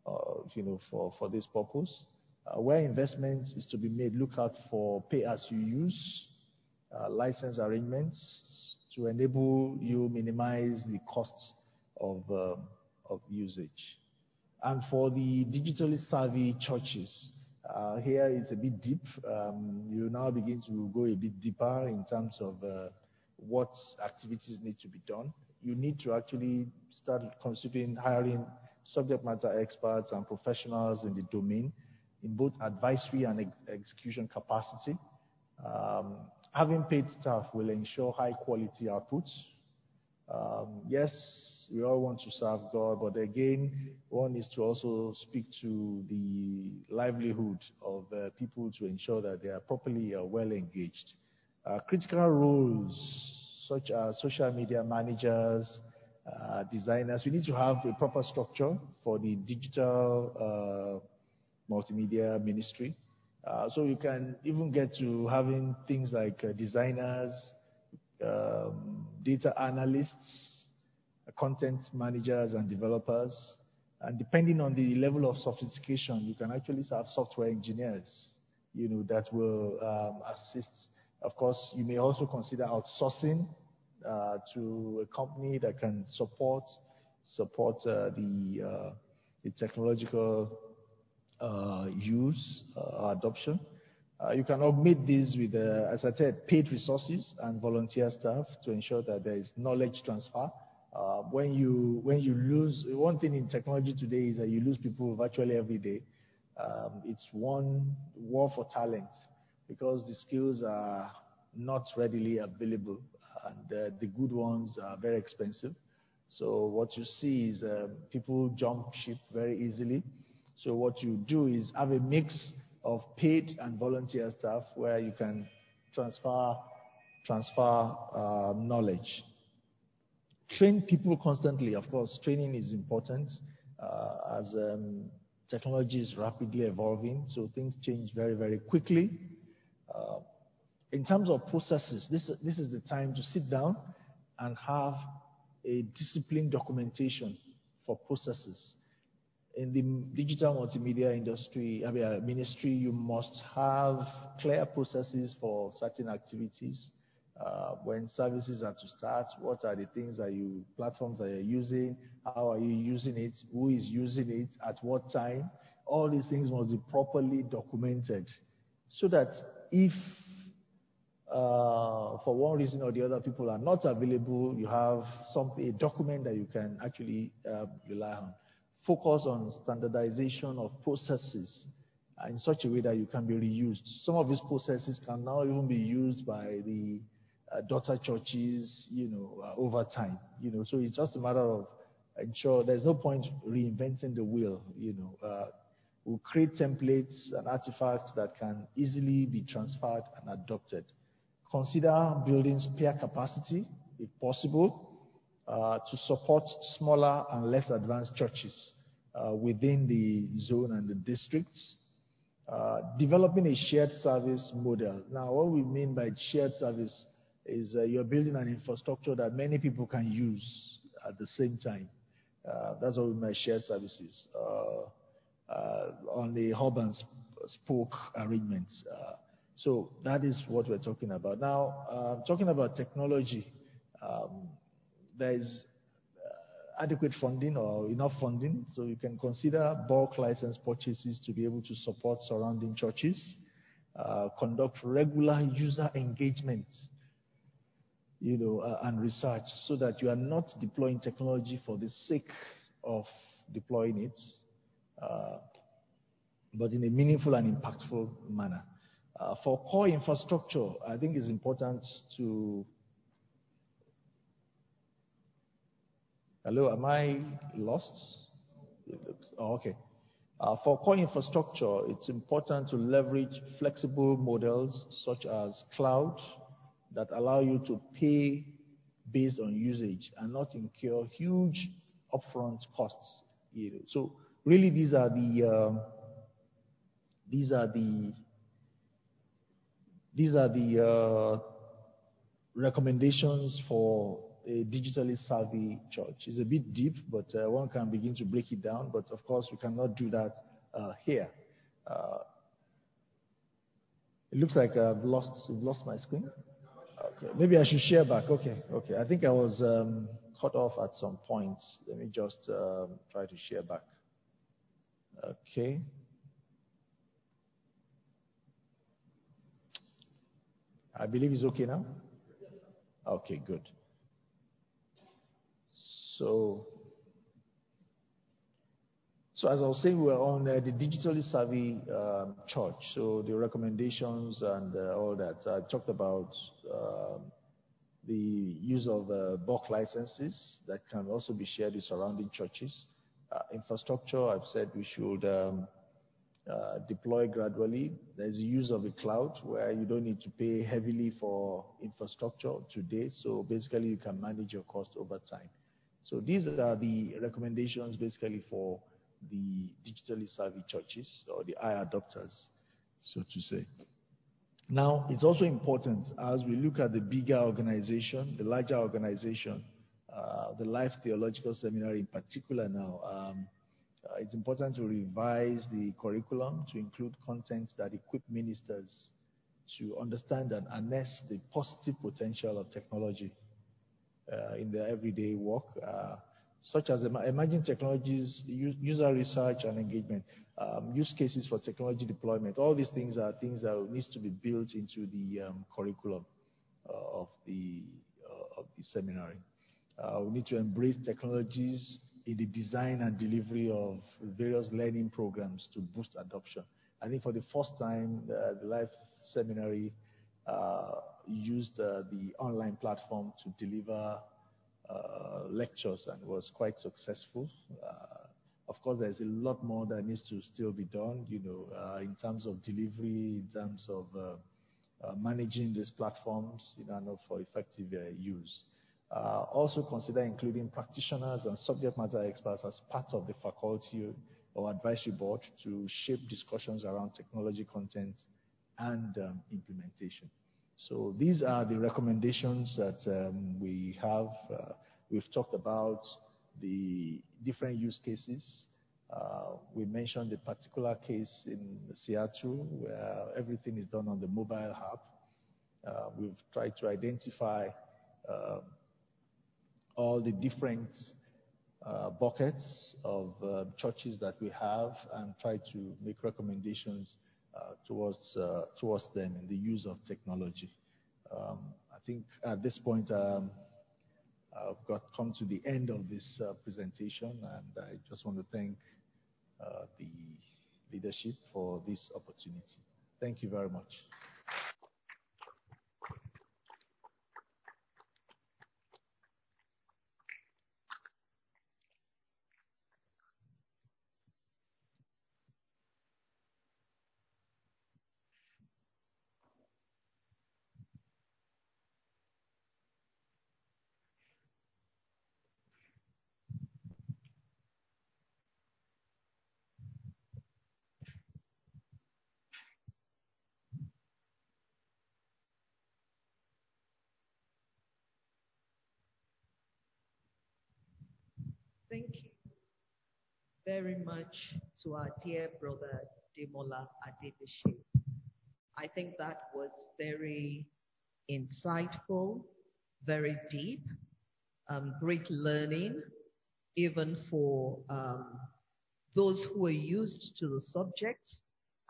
for, for this purpose. where investment is to be made, look out for pay-as-you-use license arrangements to enable you minimize the costs of, uh, usage. And for the digitally savvy churches, uh, here it's a bit deep. Um, you now begin to go a bit deeper in terms of uh, what activities need to be done. You need to actually start considering hiring subject matter experts and professionals in the domain in both advisory and ex execution capacity. Um, having paid staff will ensure high quality outputs. Um, yes, we all want to serve God, but again, one is to also speak to the livelihood of uh, people to ensure that they are properly uh, well engaged. Uh, critical roles such as social media managers, designers, we need to have a proper structure for the digital uh, multimedia ministry. Uh, so you can even get to having things like uh, designers, um, data analysts, uh, content managers, and developers. And depending on the level of sophistication, you can actually have software engineers, you know, that will um, assist. Of course, you may also consider outsourcing uh, to a company that can support uh, the uh, the technological uh, use, uh, adoption. Uh, you can augment this with, as I said, paid resources and volunteer staff to ensure that there is knowledge transfer Uh, when you when you lose one thing in technology today is that you lose people virtually every day. Um, it's one war for talent because the skills are not readily available and uh, the good ones are very expensive. So what you see is um, people jump ship very easily. So what you do is have a mix of paid and volunteer staff where you can transfer uh, knowledge. Train people constantly. Of course, training is important uh, as um, technology is rapidly evolving, so things change very, very quickly. In terms of processes, this, this is the time to sit down and have a disciplined documentation for processes. In the digital multimedia industry, I mean, uh, ministry, you must have clear processes for certain activities. Uh, when services are to start, what are the things that you, platforms that you're using, how are you using it, who is using it, at what time. All these things must be properly documented so that if for one reason or the other people are not available, you have a document that you can actually uh, rely on. Focus on standardization of processes in such a way that you can be reused. Some of these processes can now even be used by the uh, daughter churches, you know, uh, over time, you know. So it's just a matter of ensure there's no point reinventing the wheel, you know. Uh, we'll create templates and artifacts that can easily be transferred and adopted. Consider building spare capacity, if possible, uh, to support smaller and less advanced churches uh, within the zone and the districts. Uh, developing a shared service model. Now, what we mean by shared service is uh, you're building an infrastructure that many people can use at the same time. Uh, that's what we mean by shared services uh, on the hub and spoke arrangements. So that is what we're talking about. Now, uh, talking about technology, um, there is uh, adequate funding or enough funding, so you can consider bulk license purchases to be able to support surrounding churches, uh, conduct regular user engagement, you know, uh, and research, so that you are not deploying technology for the sake of deploying it, but in a meaningful and impactful manner. Uh, for core infrastructure, I think it's important to. Hello, am I lost? Oh, okay. Uh, for core infrastructure, it's important to leverage flexible models such as cloud that allow you to pay based on usage and not incur huge upfront costs. So really, these are the uh, these are the uh, recommendations for a digitally savvy church. It's a bit deep, but uh, one can begin to break it down. But of course, we cannot do that uh, here. Uh, it looks like I've lost, lost my screen. Okay, maybe I should share back. Okay, okay. I think I was um, cut off at some points. Let me just um, try to share back. Okay. I believe it's okay now? Okay, good. So, so as I was saying, we're on uh, the digitally savvy um, church. So the recommendations and uh, all that. I talked about um, the use of uh, bulk licenses that can also be shared with surrounding churches. Uh, infrastructure, I've said we should um, uh, deploy gradually. There's the use of a cloud where you don't need to pay heavily for infrastructure today. So basically, you can manage your cost over time. So these are the recommendations basically for the digitally savvy churches or the eye adopters, so to say. Now, it's also important as we look at the bigger organization, the larger organization, uh, the Life Theological Seminary in particular now. Uh, it's important to revise the curriculum to include content that equip ministers to understand and harness the positive potential of technology uh, in their everyday work, uh, such as emerging technologies, user research and engagement, um, use cases for technology deployment. All these things are things that needs to be built into the um, curriculum of the seminary. We need to embrace technologies in the design and delivery of various learning programs to boost adoption. I think for the first time, uh, the Life Seminary uh, used uh, the online platform to deliver uh, lectures and was quite successful. Uh, of course, there's a lot more that needs to still be done, you know, uh, in terms of delivery, in terms of managing these platforms, you know, for effective use. Also consider including practitioners and subject matter experts as part of the faculty or advisory board to shape discussions around technology content and um, implementation. So these are the recommendations that um, we have. Uh, we've talked about the different use cases. Uh, we mentioned the particular case in Seattle where everything is done on the mobile app. Uh, we've tried to identify uh, all the different uh, buckets of uh, churches that we have and try to make recommendations uh, towards, towards them in the use of technology. Um, I think at this point, um, I've got come to the end of this presentation, and I just want to thank the leadership for this opportunity. Thank you very much. Thank you very much to our dear brother Demola Adebise. I think that was very insightful, very deep, um, great learning, even for um, those who are used to the subject,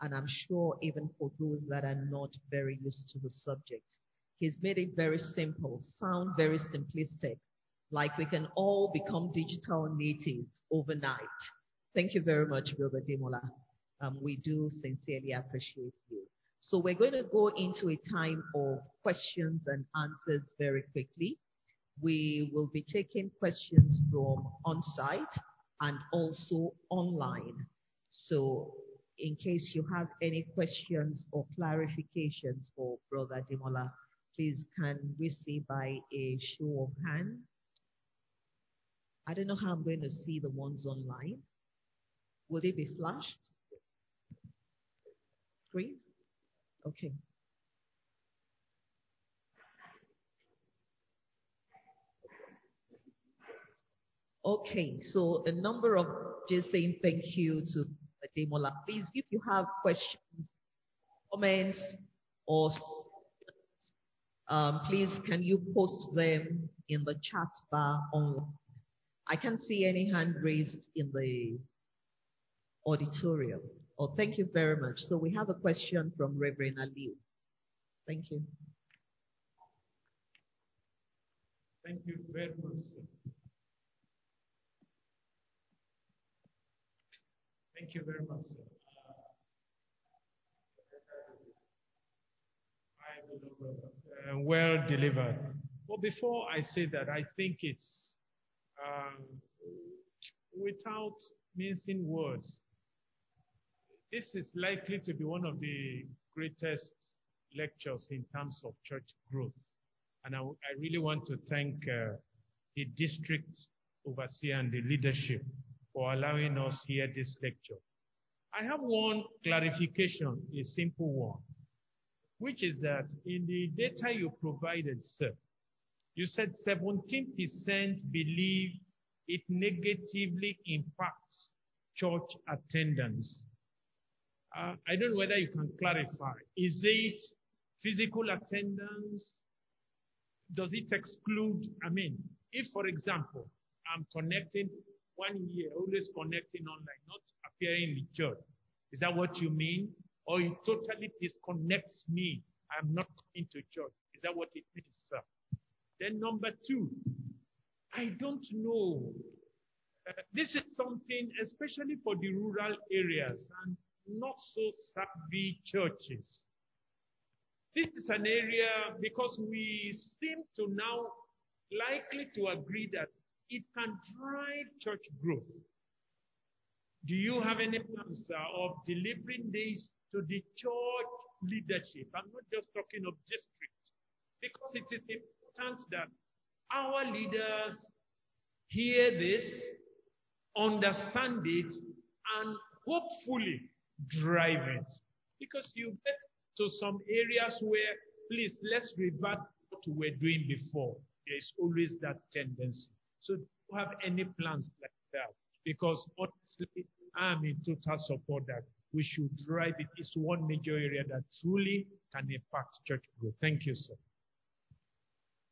and I'm sure even for those that are not very used to the subject. He's made it very simple, sound very simplistic, like we can all become digital natives overnight. Thank you very much, Brother Demola. Um, we do sincerely appreciate you. So we're going to go into a time of questions and answers very quickly. We will be taking questions from on-site and also online. So in case you have any questions or clarifications for Brother Demola, please can we see by a show of hands? I don't know how I'm going to see the ones online. Will they be flushed? Green? Okay. Okay, so a number of just saying thank you to Demola. Please, if you have questions, comments, or um, please can you post them in the chat bar online? I can't see any hand raised in the auditorium. Oh, thank you very much. So we have a question from Reverend Ali. Thank you. Thank you very much, sir. Thank you very much, sir. Uh, well delivered. Well, before I say that, I think it's um, without mincing words. This is likely to be one of the greatest lectures in terms of church growth. And I, I really want to thank uh, the district overseer and the leadership for allowing us here this lecture. I have one clarification, a simple one, which is that in the data you provided, sir, you said 17% believe it negatively impacts church attendance. Uh, I don't know whether you can clarify. Is it physical attendance? Does it exclude? I mean, if, for example, I'm connecting one year, always connecting online, not appearing in the church, is that what you mean? Or it totally disconnects me? I'm not coming to church. Is that what it means, sir? Then number two, I don't know. Uh, this is something, especially for the rural areas and not so savvy churches. This is an area because we seem to now likely to agree that it can drive church growth. Do you have any plans uh, of delivering this to the church leadership? I'm not just talking of district, because it is important that our leaders hear this, understand it, and hopefully drive it. Because you get to some areas where, please, let's revert what we were doing before. There is always that tendency. So, do you have any plans like that? Because honestly, I'm in total support that we should drive it. It's one major area that truly can impact church growth. Thank you, sir.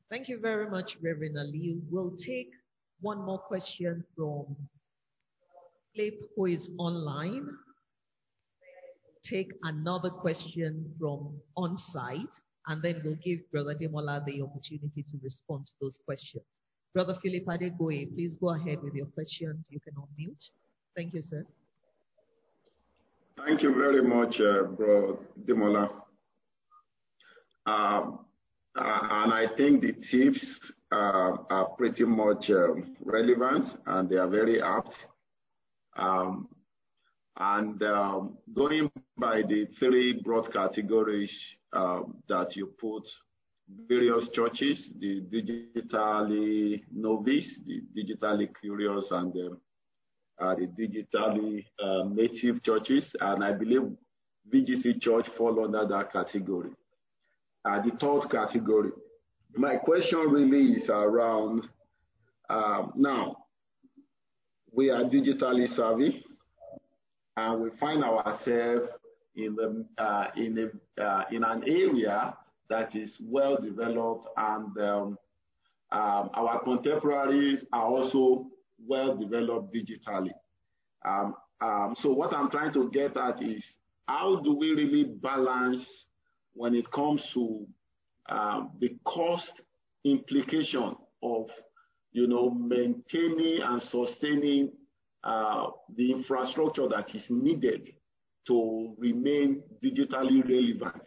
Thank you very much, Reverend Ali. We'll take one more question from Philip, who is online. Take another question from on site, and then we'll give Brother Demola the opportunity to respond to those questions. Brother Philip Adegoye, please go ahead with your questions. You can unmute. Thank you, sir. Thank you very much, uh, Bro Demola. Um, uh, and I think the tips uh, are pretty much um, relevant and they are very apt. Um, and um, going by the three broad categories um, that you put various churches, the digitally novice, the digitally curious, and the, uh, the digitally uh, native churches. And I believe VGC Church fall under that category. Uh, the third category. My question really is around um, now, we are digitally savvy and we find ourselves in, the, uh, in, a, uh, in an area that is well developed and um, um, our contemporaries are also well developed digitally. Um, um, so what I'm trying to get at is how do we really balance when it comes to um, the cost implication of you know maintaining and sustaining uh, the infrastructure that is needed to remain digitally relevant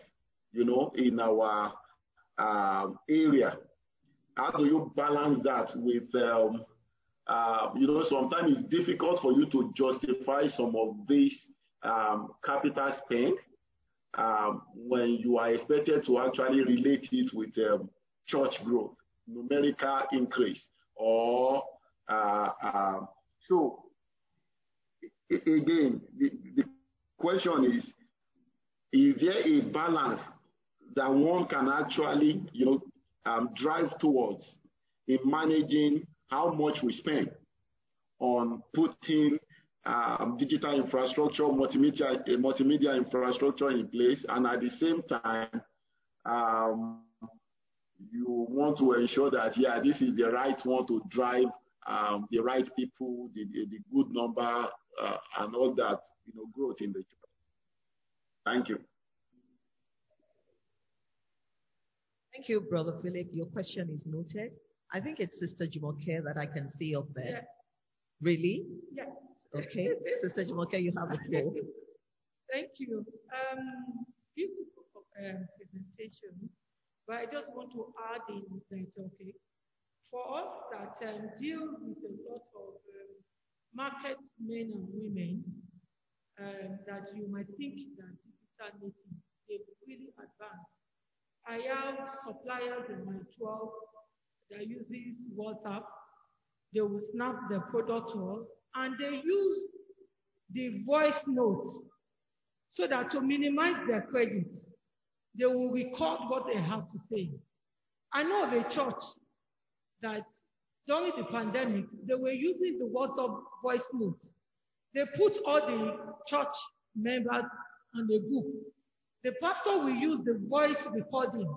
you know in our uh, area. How do you balance that with um, uh, you know sometimes it's difficult for you to justify some of this um, capital spend um, when you are expected to actually relate it with church growth, numerical increase, or so again, the, the question is, is there a balance that one can actually, you know, um, drive towards in managing how much we spend on putting um, digital infrastructure, multimedia, multimedia infrastructure in place, and at the same time, um, you want to ensure that yeah, this is the right one to drive um, the right people, the, the, the good number, uh, and all that, you know, growth in the church. Thank you. Thank you, Brother Philip. Your question is noted. I think it's Sister Jumoke that I can see up there. Yeah. Really? Yeah. Okay. Sister Jumoke, you have the floor. Thank you. Um, beautiful um, presentation. But I just want to add in that, okay, for us that um, deal with a lot of um, market men and women, um, that you might think that digital native, they really advanced. I have suppliers in my 12 that uses WhatsApp. They will snap the product to us and they use the voice notes so that to minimize their credit, they will record what they have to say. I know of a church that during the pandemic, they were using the WhatsApp voice notes. They put all the church members on the group. The pastor will use the voice recording.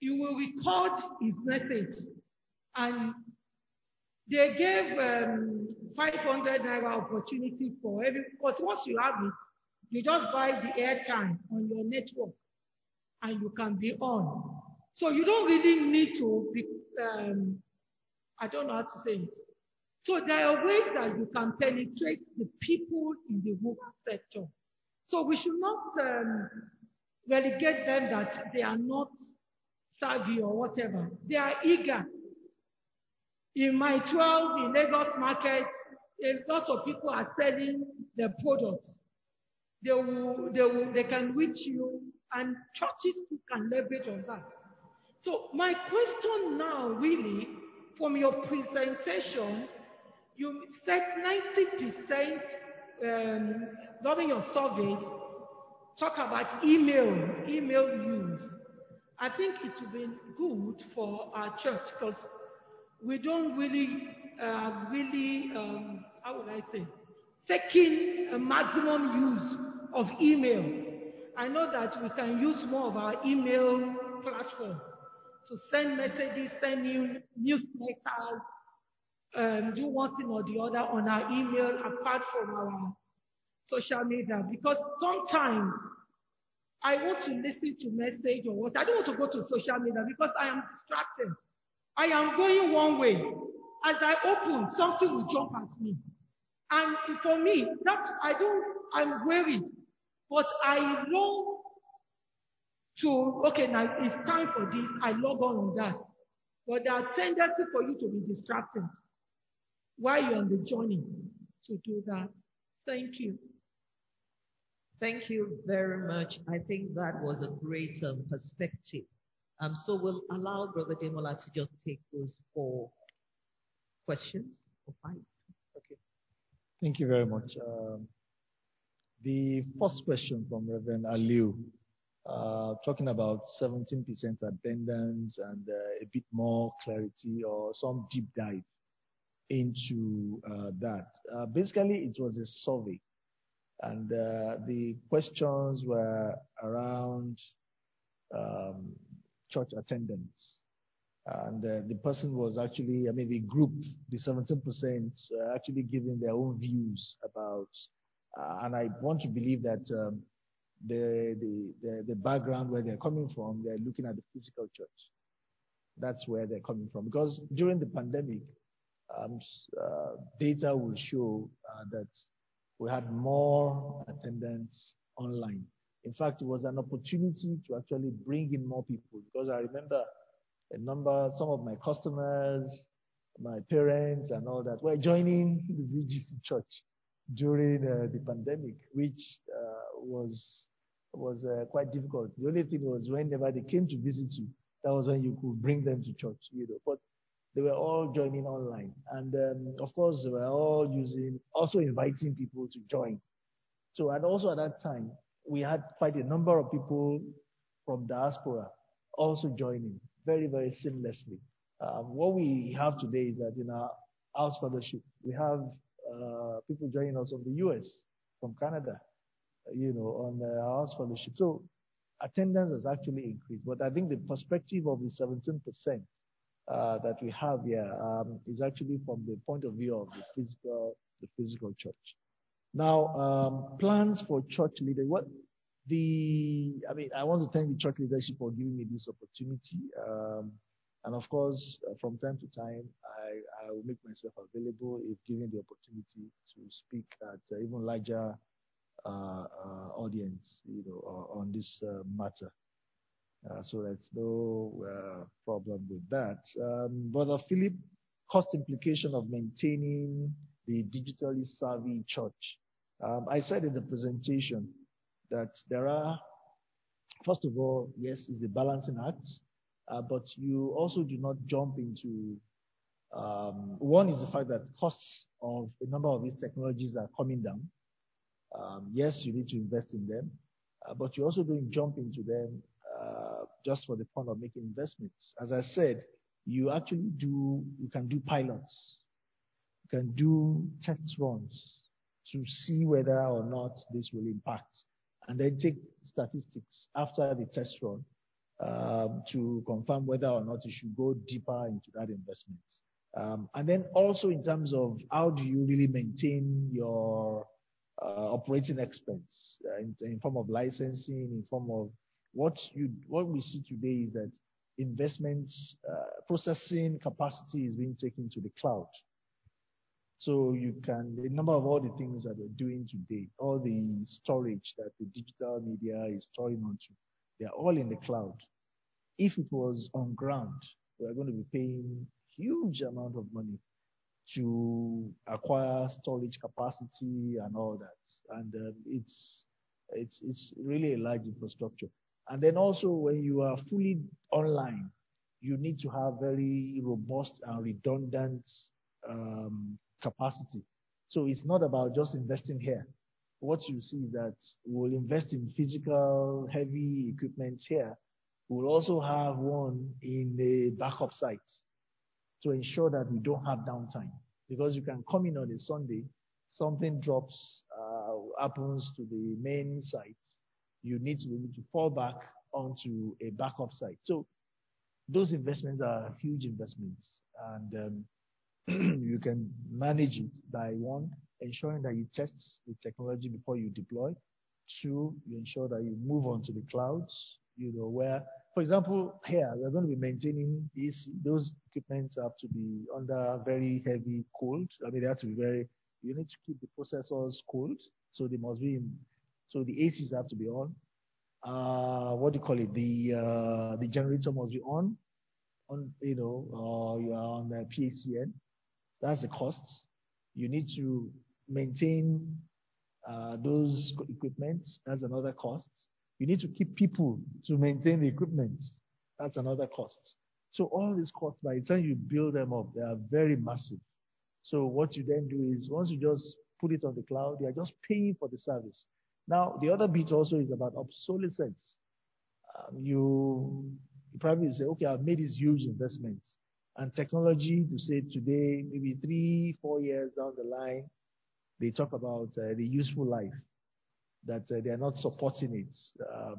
He will record his message and they gave um, 500 naira opportunity for every, because once you have it, you just buy the airtime on your network and you can be on. So you don't really need to be, um, I don't know how to say it. So there are ways that you can penetrate the people in the rural sector. So we should not um, relegate them that they are not savvy or whatever. They are eager. In my 12 in Lagos market, a lot of people are selling their products. They will, they will, they can reach you and churches can leverage on that. So my question now really from your presentation, you said 90% um, during your surveys talk about email, email use. I think it would be good for our church because we don't really, uh, really, um, how would I say, taking a maximum use of email. I know that we can use more of our email platform to send messages, send new newsletters, um, do one thing or the other on our email apart from our social media. Because sometimes I want to listen to message or what. I don't want to go to social media because I am distracted. I am going one way. As I open, something will jump at me. And for me, that's, I don't, I'm worried. But I long to, okay, now it's time for this. I log on on that. But there are tendency for you to be distracted while you're on the journey to do that. Thank you. Thank you very much. I think that was a great um, perspective. Um, so we'll allow Brother Demola to just take those four questions or five. Okay. Thank you very much. Um, the first question from Reverend Aliu, talking about 17% attendance and uh, a bit more clarity or some deep dive into uh, that. Uh, basically, it was a survey and uh, the questions were around um, church attendance. And uh, the person was actually, I mean, the group, the 17%, uh, actually giving their own views about, uh, and I want to believe that um, the, the, the, the background where they're coming from, they're looking at the physical church. That's where they're coming from. Because during the pandemic, um, uh, data will show uh, that we had more attendance online. In fact, it was an opportunity to actually bring in more people because I remember a number, some of my customers, my parents, and all that were joining the VGC church during uh, the pandemic, which uh, was was uh, quite difficult. The only thing was whenever they came to visit you, that was when you could bring them to church, you know. But they were all joining online. And um, of course, they were all using, also inviting people to join. So, and also at that time, we had quite a number of people from diaspora also joining very, very seamlessly. Um, what we have today is that in our house fellowship, we have uh, people joining us from the US, from Canada, you know, on the house fellowship. So attendance has actually increased. But I think the perspective of the 17% uh, that we have here um, is actually from the point of view of the physical, the physical church. Now, um, plans for church leaders. What the, I mean, I want to thank the church leadership for giving me this opportunity. Um, and of course, uh, from time to time, I, I will make myself available if given the opportunity to speak at uh, even larger audience, you know, on this uh, matter. Uh, so there's no uh, problem with that. Um, Brother Philip, cost implication of maintaining the digitally savvy church. Um, I said in the presentation that there are, first of all, yes, it's a balancing act, uh, but you also do not jump into. Um, one is the fact that costs of a number of these technologies are coming down. Um, yes, you need to invest in them, uh, but you also don't jump into them uh, just for the fun of making investments. As I said, you actually do, you can do pilots, you can do test runs to see whether or not this will impact, and then take statistics after the test run um, to confirm whether or not you should go deeper into that investment. Um, and then also in terms of how do you really maintain your operating expense uh, in, form of licensing, in form of what you what we see today is that investments, uh, processing capacity is being taken to the cloud. So you can, the number of all the things that we're doing today, all the storage that the digital media is storing onto, they're all in the cloud. If it was on ground, we're going to be paying huge amount of money to acquire storage capacity and all that. And um, it's, it's, it's really a large infrastructure. And then also when you are fully online, you need to have very robust and redundant um, capacity. So it's not about just investing here. What you see is that we'll invest in physical heavy equipment here. We'll also have one in a backup site to ensure that we don't have downtime. Because you can come in on a Sunday, something drops, uh, happens to the main site, you need to be able to fall back onto a backup site. So those investments are huge investments, and um, you can manage it by one, ensuring that you test the technology before you deploy. Two, you ensure that you move on to the clouds, you know, where, for example, here we're going to be maintaining these, those equipments have to be under very heavy cold. I mean, they have to be very, you need to keep the processors cold. So they must be in, so the ACs have to be on. Uh, what do you call it? The, uh, the generator must be on, on, you know, uh, you are on the PHCN. That's the cost. You need to maintain uh, those equipment. That's another cost. You need to keep people to maintain the equipment. That's another cost. So all these costs, by the time you build them up, they are very massive. So what you then do is once you just put it on the cloud, you are just paying for the service. Now, the other bit also is about obsolescence. Um, you, you probably say, okay, I've made these huge investments and technology to say today, maybe three, four years down the line, they talk about uh, the useful life, that uh, they are not supporting it. Um,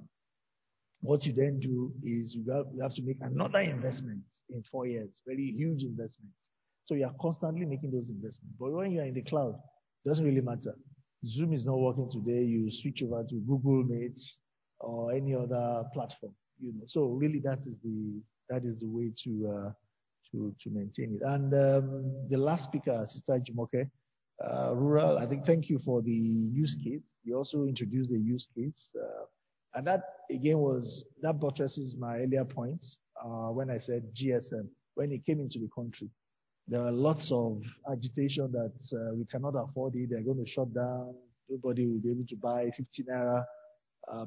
what you then do is you have, you have to make another investment in four years, very huge investments. So you are constantly making those investments. But when you are in the cloud, it doesn't really matter. Zoom is not working today. You switch over to Google Meet or any other platform. You know, so really that is the that is the way to uh, to, to maintain it. And um, the last speaker, Sister Jumoke, rural, I think thank you for the use case. You also introduced the use case. Uh, and that again was, that buttresses my earlier points uh, when I said GSM, when it came into the country. There are lots of agitation that uh, we cannot afford it. They're going to shut down. Nobody will be able to buy 15 naira uh,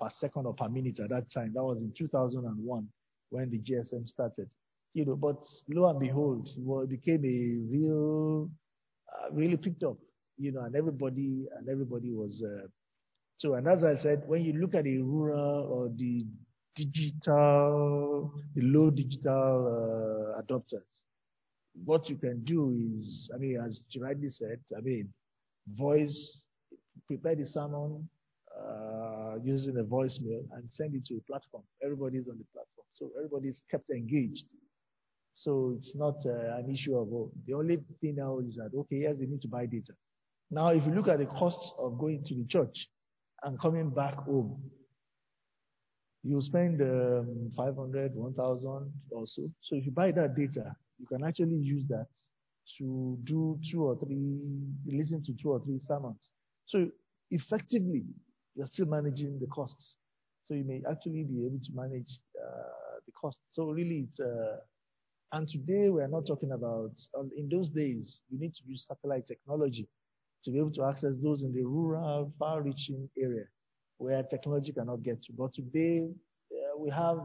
per, second or per minute at that time. That was in 2001 when the GSM started lo and behold, it became a real, uh, really picked up, you know, and everybody, and everybody was, uh, so, and as I said, when you look at the rural or the digital, the low digital uh, adopters, what you can do is, I mean, as you rightly said, I mean, voice, prepare the sermon uh, using a voicemail and send it to a platform. Everybody's on the platform. So everybody's kept engaged. So it's not uh, an issue of, oh, the only thing now is that, okay, yes, they need to buy data. Now, if you look at the costs of going to the church and coming back home, you spend um, 500, 1,000 or so. So if you buy that data, you can actually use that to do two or three, listen to two or three sermons. So effectively, you're still managing the costs. So you may actually be able to manage uh, the costs. So really, it's uh, and today we are not talking about, um, in those days, you need to use satellite technology to be able to access those in the rural, far reaching area where technology cannot get to. But today uh, we have,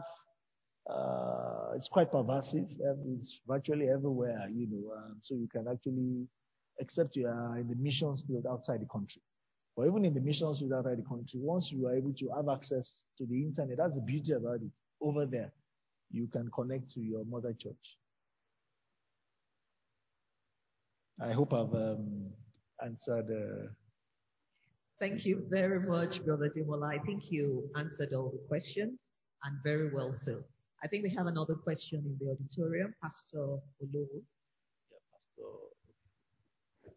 uh, it's quite pervasive. It's virtually everywhere, you know, um, so you can actually, except you are in the missions field outside the country. But even in the missions field outside the country, once you are able to have access to the internet, that's the beauty about it over there you can connect to your mother church. I hope I've um, answered. Uh, Thank you very much, Brother Demola. I think you answered all the questions and very well so. I think we have another question in the auditorium, Pastor Olowo. Yeah, Pastor.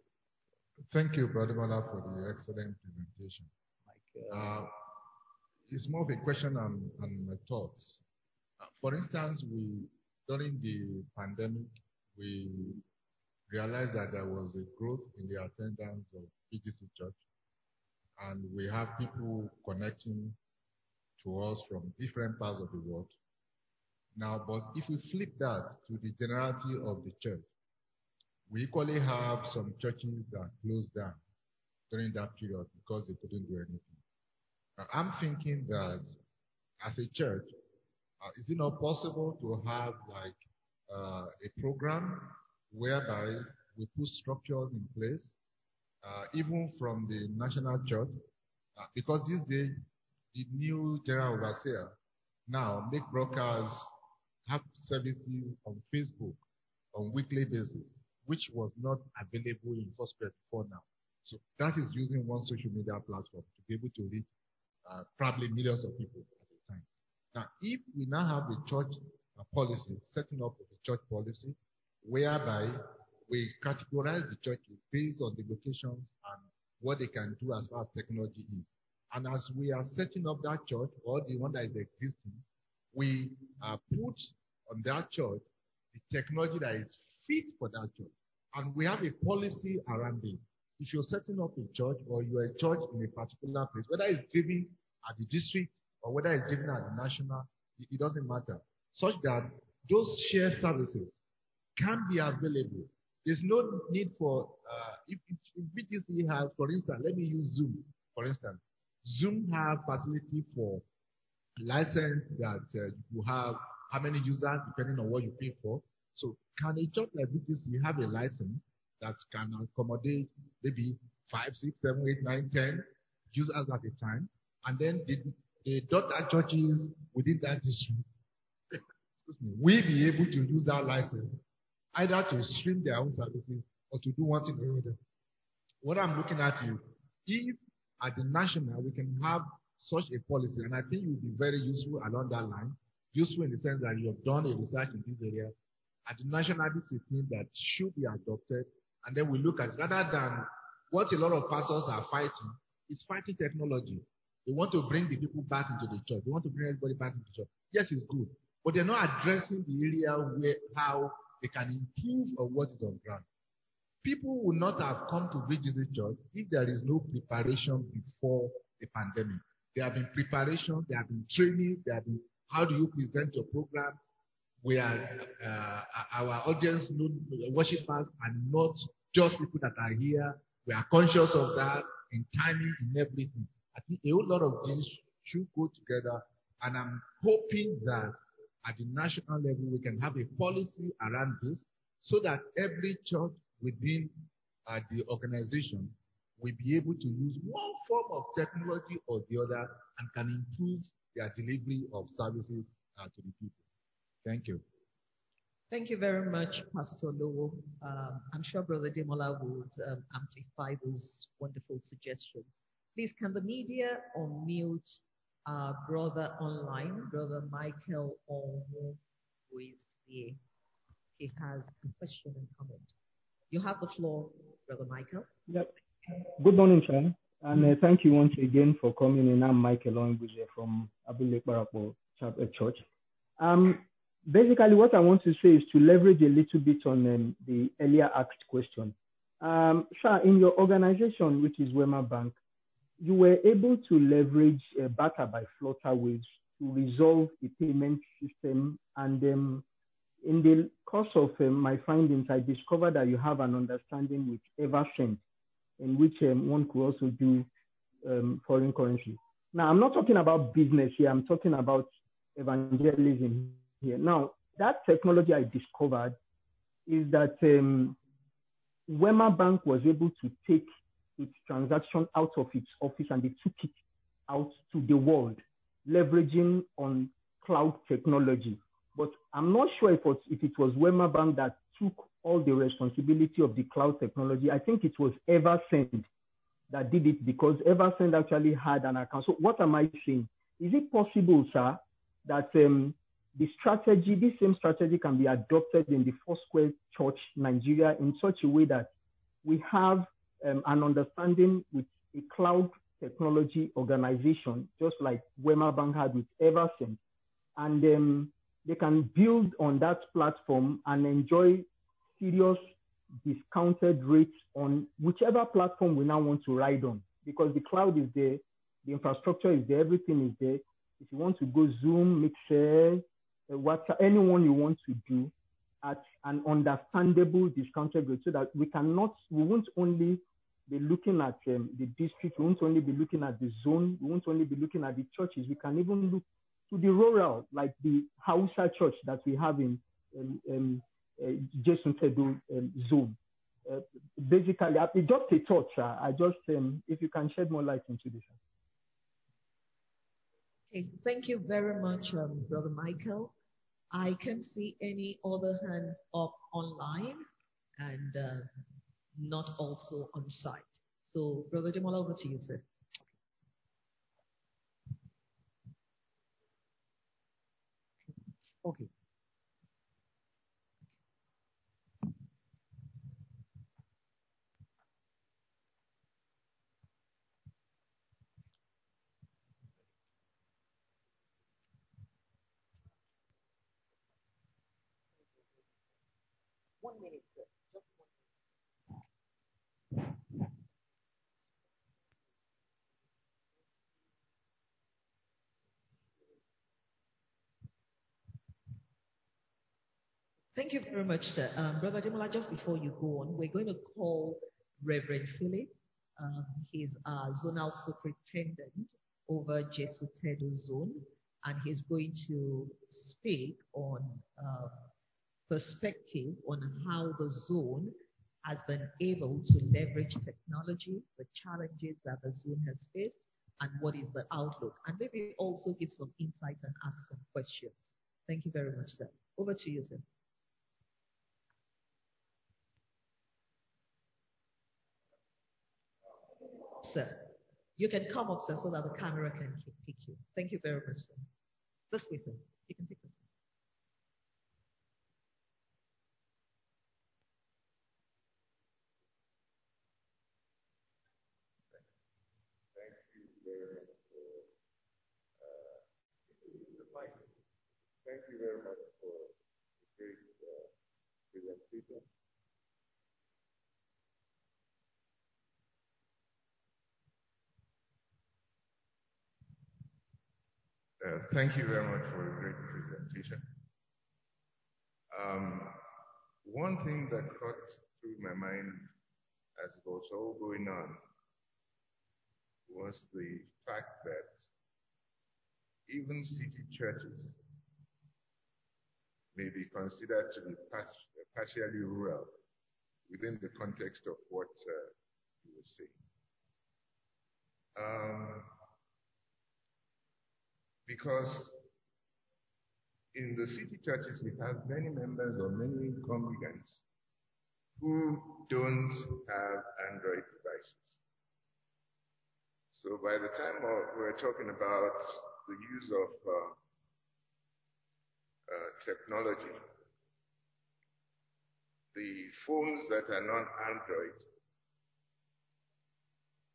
Thank you, Brother Demola, for the excellent presentation. uh, uh, it's more of a question and, and my thoughts. for instance, we during the pandemic, we realized that there was a growth in the attendance of VGC Church, and we have people connecting to us from different parts of the world. Now, but if we flip that to the generality of the church, we equally have some churches that closed down during that period because they couldn't do anything. Now, I'm thinking that as a church, uh, is it not possible to have like uh, a program whereby we put structures in place, uh, even from the national church, uh, because these days the new general overseer now make brokers have services on Facebook on weekly basis, which was not available in first place before now. So that is using one social media platform to be able to reach uh, probably millions of people at a time. Now, if we now have a church uh, policy, setting up a church policy, whereby we categorize the churches based on the locations and what they can do as far as technology is. And as we are setting up that church or the one that is existing, we uh, put on that church the technology that is fit for that church. And we have a policy around it. If you're setting up a church or you're a church in a particular place, whether it's driven at the district or whether it's driven at the national, it, it doesn't matter. Such that those shared services can be available. There's no need for, uh, if, if, if VGC has, for instance, let me use Zoom, for instance. Zoom have facility for license that uh, you have how many users depending on what you pay for. So can a church like VGC have a license that can accommodate maybe five, six, seven, eight, nine, ten users at a time? And then the, the daughter churches within that district, excuse me, will be able to use that license either to stream their own services or to do one thing or other. What I'm looking at is if at the national we can have such a policy, and I think will be very useful along that line, useful in the sense that you have done a research in this area. At the national, this is thing that should be adopted, and then we look at rather than what a lot of pastors are fighting is fighting technology. They want to bring the people back into the church. They want to bring everybody back into the church. Yes, it's good, but they're not addressing the area where how they can improve on what is on ground. People would not have come to VGC Church if there is no preparation before the pandemic. There have been preparation, there have been training, there have been how do you present your program where uh, our audience, worshippers, are not just people that are here. We are conscious of that in timing, in everything. I think a whole lot of these should go together, and I'm hoping that at the national level we can have a policy around this so that every church within uh, the organization will be able to use one form of technology or the other and can improve their delivery of services uh, to the people. Thank you. Thank you very much, Pastor Lowo. Um, I'm sure Brother Demola would um, amplify those wonderful suggestions. Please, can the media unmute our brother online, Brother Michael Omo, who is here? He has a question and comment. You have the floor, Brother Michael. Yep. Good morning, Sean. And uh, thank you once again for coming in. I'm Michael Onguze from Abule Parapo Church. Um, basically, what I want to say is to leverage a little bit on um, the earlier asked question. Um, sir, in your organization, which is Wema Bank, you were able to leverage uh, barter by Flutterwave to resolve the payment system. And um, in the course of um, my findings, I discovered that you have an understanding with Eversend in which um, one could also do um, foreign currency. Now, I'm not talking about business here, I'm talking about evangelism here. Now, that technology I discovered is that um, Wema Bank was able to take its transaction out of its office and they took it out to the world, leveraging on cloud technology. But I'm not sure if it was, if it was Wema Bank that took all the responsibility of the cloud technology. I think it was Eversend that did it because Eversend actually had an account. So what am I saying? Is it possible, sir, that um, the strategy, this same strategy can be adopted in the Foursquare Church, Nigeria, in such a way that we have um, an understanding with a cloud technology organization, just like Wema Bank had with Eversend. And um, they can build on that platform and enjoy serious discounted rates on whichever platform we now want to ride on because the cloud is there, the infrastructure is there, everything is there. If you want to go Zoom, Mixer, uh, WhatsApp, anyone you want to do at an understandable discounted rate so that we cannot, we won't only be looking at um, the district, we won't only be looking at the zone, we won't only be looking at the churches, we can even look to the rural, like the Hausa church that we have in um, um, uh, Jason Tedo um, zone. Uh, basically, I, just a thought, sir. I just, um, if you can shed more light into this. Okay, thank you very much, um, Brother Michael. I can see any other hands up online and uh, not also on site. So, Brother Demola, over to you, sir. Okay. Thank you very much, sir. Um, Brother Demola, just before you go on, we're going to call Reverend Philip. Um, he's our zonal superintendent over Jesu Tedo zone, and he's going to speak on uh, perspective on how the zone has been able to leverage technology, the challenges that the zone has faced, and what is the outlook, and maybe also give some insight and ask some questions. Thank you very much, sir. Over to you, sir. Sir, you can come up, sir, so that the camera can pick you. Thank you very much, sir. This way, sir. You can take this. Thank you very much for the great uh, presentation. Thank you very much for a great presentation. Um, one thing that crossed through my mind as it was all going on was the fact that even city churches may be considered to be partially rural within the context of what uh, you were saying. Um, because in the city churches, we have many members or many congregants who don't have Android devices. So by the time we're talking about the use of uh, uh, technology, the phones that are not Android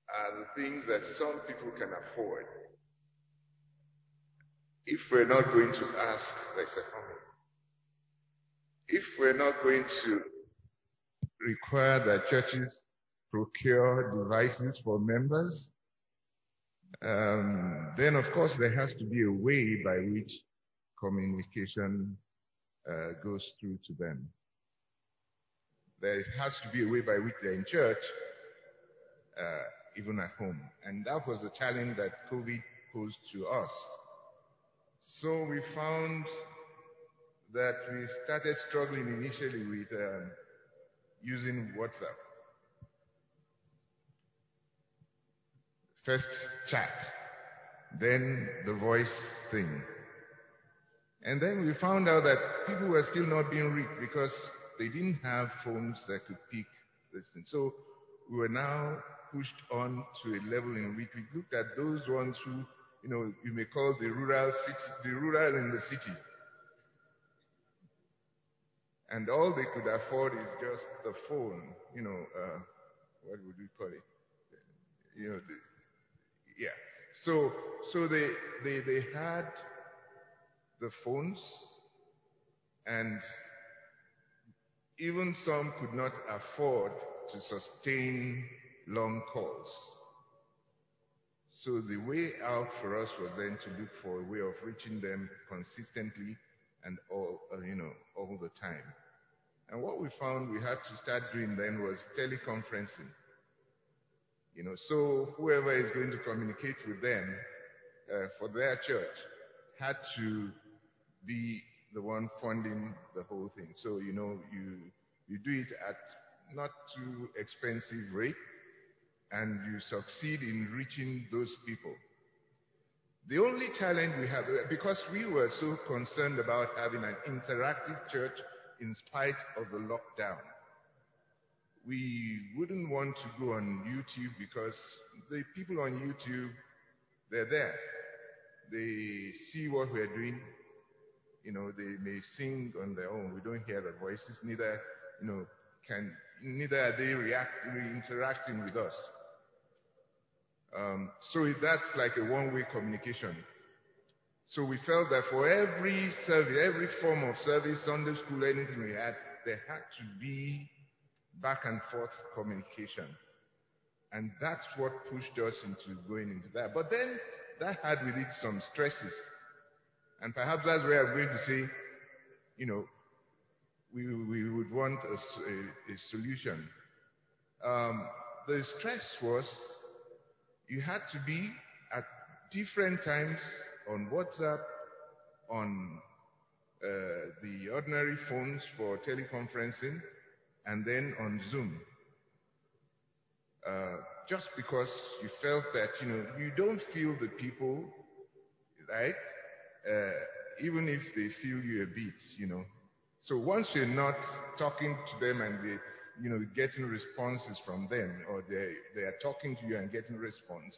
are the things that some people can afford if we're not going to ask, there's a. If we're not going to require that churches procure devices for members, um, then of course there has to be a way by which communication uh, goes through to them. There has to be a way by which they're in church, uh, even at home. And that was the challenge that COVID posed to us. So we found that we started struggling initially with um, using WhatsApp. First chat, then the voice thing. And then we found out that people were still not being reached because they didn't have phones that could pick this thing. So we were now pushed on to a level in which we looked at those ones who you know, you may call the rural city, the rural in the city. And all they could afford is just the phone, you know, uh, what would we call it? You know, the, yeah. So, so they, they, they had the phones, And even some could not afford to sustain long calls. So the way out for us was then to look for a way of reaching them consistently and all, uh, you know, all the time. And what we found we had to start doing then was teleconferencing. You know, so whoever is going to communicate with them uh, for their church had to be the one funding the whole thing. So, you know, you, you do it at not too expensive rate and you succeed in reaching those people. The only challenge we have, uh, because we were so concerned about having an interactive church in spite of the lockdown, we wouldn't want to go on YouTube because the people on YouTube, they're there. They see what we're doing. You know, they may sing on their own. We don't hear their voices. Neither, you know, can, neither are they reacting, interacting with us. Um, so that's like a one-way communication. So we felt that for every service, every form of service, Sunday school, anything we had, there had to be back and forth communication. And that's what pushed us into going into that. But then that had with it some stresses. And perhaps that's where I'm going to say, you know, we, we would want a solution. Um, the stress was you had to be at different times on WhatsApp, on uh, the ordinary phones for teleconferencing, and then on Zoom. Uh, just because you felt that, you know, you don't feel the people, right? Uh, even if they feel you a bit, you know. So once you're not talking to them and they, you know, getting responses from them, or they, they are talking to you and getting response,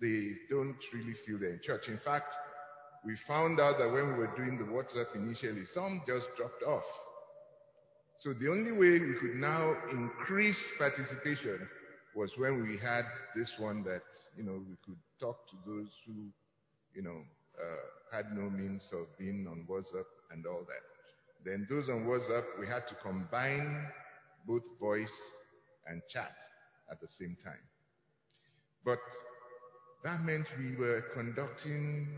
they don't really feel they're in church. In fact, we found out that when we were doing the WhatsApp initially, some just dropped off. So the only way we could now increase participation was when we had this one that, you know, we could talk to those who, you know, uh, had no means of being on WhatsApp and all that. Then those on WhatsApp, we had to combine both voice and chat at the same time. But that meant we were conducting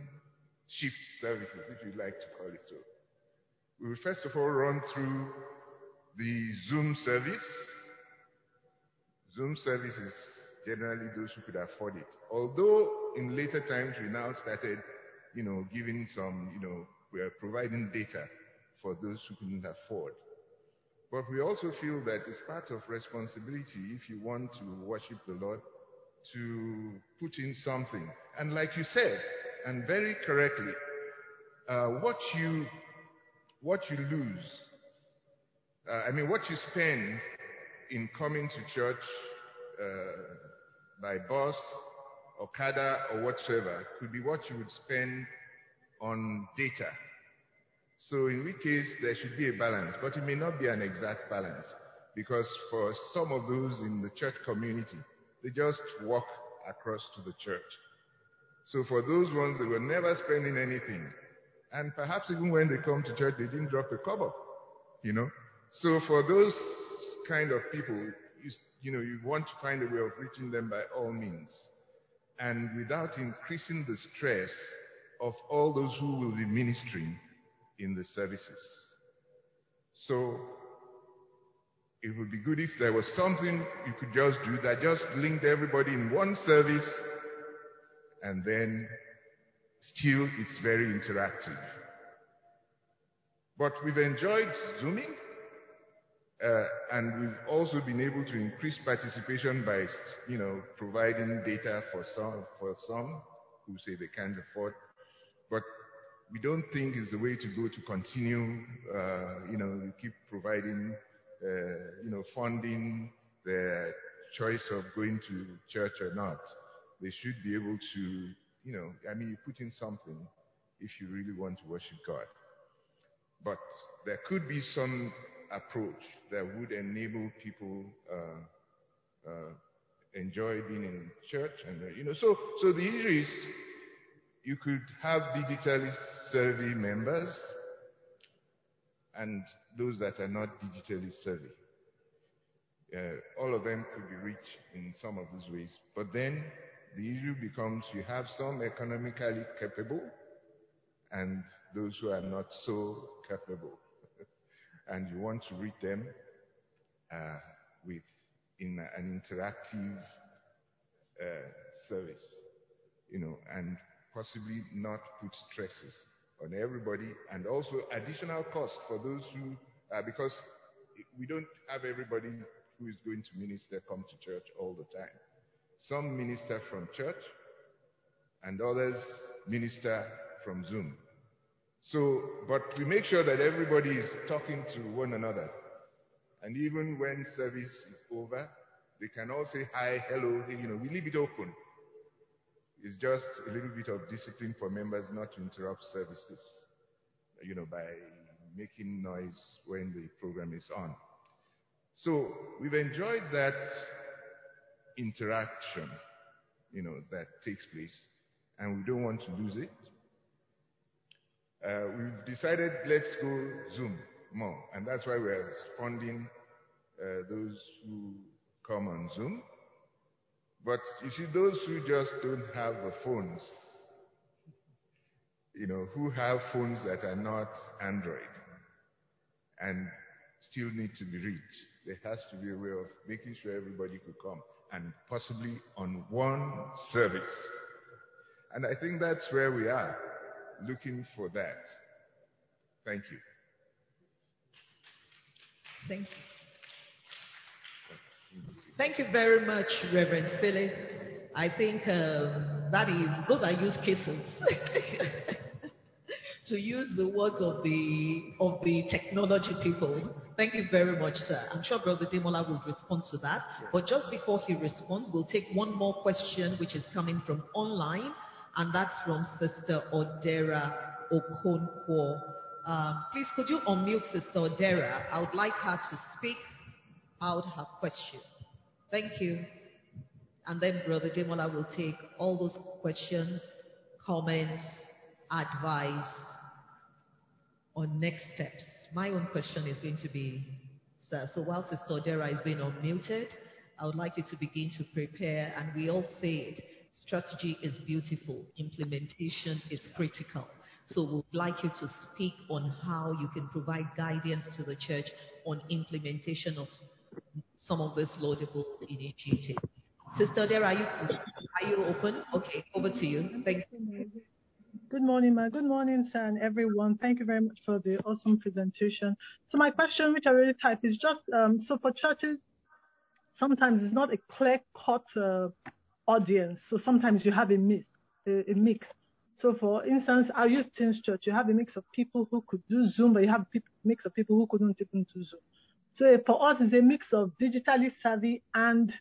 shift services, if you like to call it so. We would first of all run through the Zoom service. Zoom service is generally those who could afford it. Although in later times we now started, you know, giving some, you know, we are providing data for those who couldn't afford. But we also feel that it's part of responsibility if you want to worship the Lord to put in something. And like you said, and very correctly, uh, what you what you lose, uh, I mean, what you spend in coming to church uh, by bus, or Okada, or whatsoever, could be what you would spend on data. So in which case, there should be a balance, but it may not be an exact balance, because for some of those in the church community, they just walk across to the church. So for those ones, they were never spending anything. And perhaps even when they come to church, they didn't drop a cover, you know. So for those kind of people, you, you know, you want to find a way of reaching them by all means. And without increasing the stress of all those who will be ministering in the services. So it would be good if there was something you could just do that just linked everybody in one service and then still it's very interactive. But we've enjoyed Zooming uh, and we've also been able to increase participation by, you know, providing data for some, for some who say they can't afford. But we don't think it's the way to go to continue, uh, you know, keep providing uh, you know, funding the choice of going to church or not. They should be able to, you know, I mean, you put in something if you really want to worship God. But there could be some approach that would enable people uh, uh, enjoy being in church, and you know, so so the issue is you could have digitally savvy members and those that are not digitally savvy. Uh, all of them could be reached in some of these ways. But then the issue becomes you have some economically capable and those who are not so capable. and you want to reach them uh, with in an interactive uh, service, you know, and possibly not put stresses on everybody and also additional cost for those who, uh, because we don't have everybody who is going to minister come to church all the time. Some minister from church and others minister from Zoom. So, but we make sure that everybody is talking to one another. And even when service is over, they can all say hi, hello, you know, we leave it open. It's just a little bit of discipline for members not to interrupt services, you know, by making noise when the program is on. So we've enjoyed that interaction, you know, that takes place, and we don't want to lose it. Uh, we've decided let's go Zoom more, and that's why we're funding uh, those who come on Zoom. But you see, those who just don't have the phones, you know, who have phones that are not Android and still need to be reached, there has to be a way of making sure everybody could come and possibly on one service. And I think that's where we are, looking for that. Thank you. Thank you. Thank you very much, Reverend Philip. I think um, that is those are use cases. to use the words of the of the technology people. Thank you very much, sir. I'm sure Brother Demola will respond to that. But just before he responds, we'll take one more question which is coming from online, and that's from Sister Odera Okonkwo. Um, please, could you unmute Sister Odera? I would like her to speak out her question. Thank you. And then Brother Demola will take all those questions, comments, advice on next steps. My own question is going to be, sir, so while Sister Dera is being unmuted, I would like you to begin to prepare, and we all say it, strategy is beautiful, implementation is critical. So we'd like you to speak on how you can provide guidance to the church on implementation of some of this laudable initiatives. Sister Dera, are you are you open? Okay, over to you. Thank you. Good morning, ma. Good morning, sir, and everyone. Thank you very much for the awesome presentation. So my question, which I already typed, is just um, so for churches, sometimes it's not a clear-cut uh, audience. So sometimes you have a mix, a, a, mix. So for instance, I use Teens Church. You have a mix of people who could do Zoom, but you have a mix of people who couldn't even do Zoom. So for us, it's a mix of digitally savvy and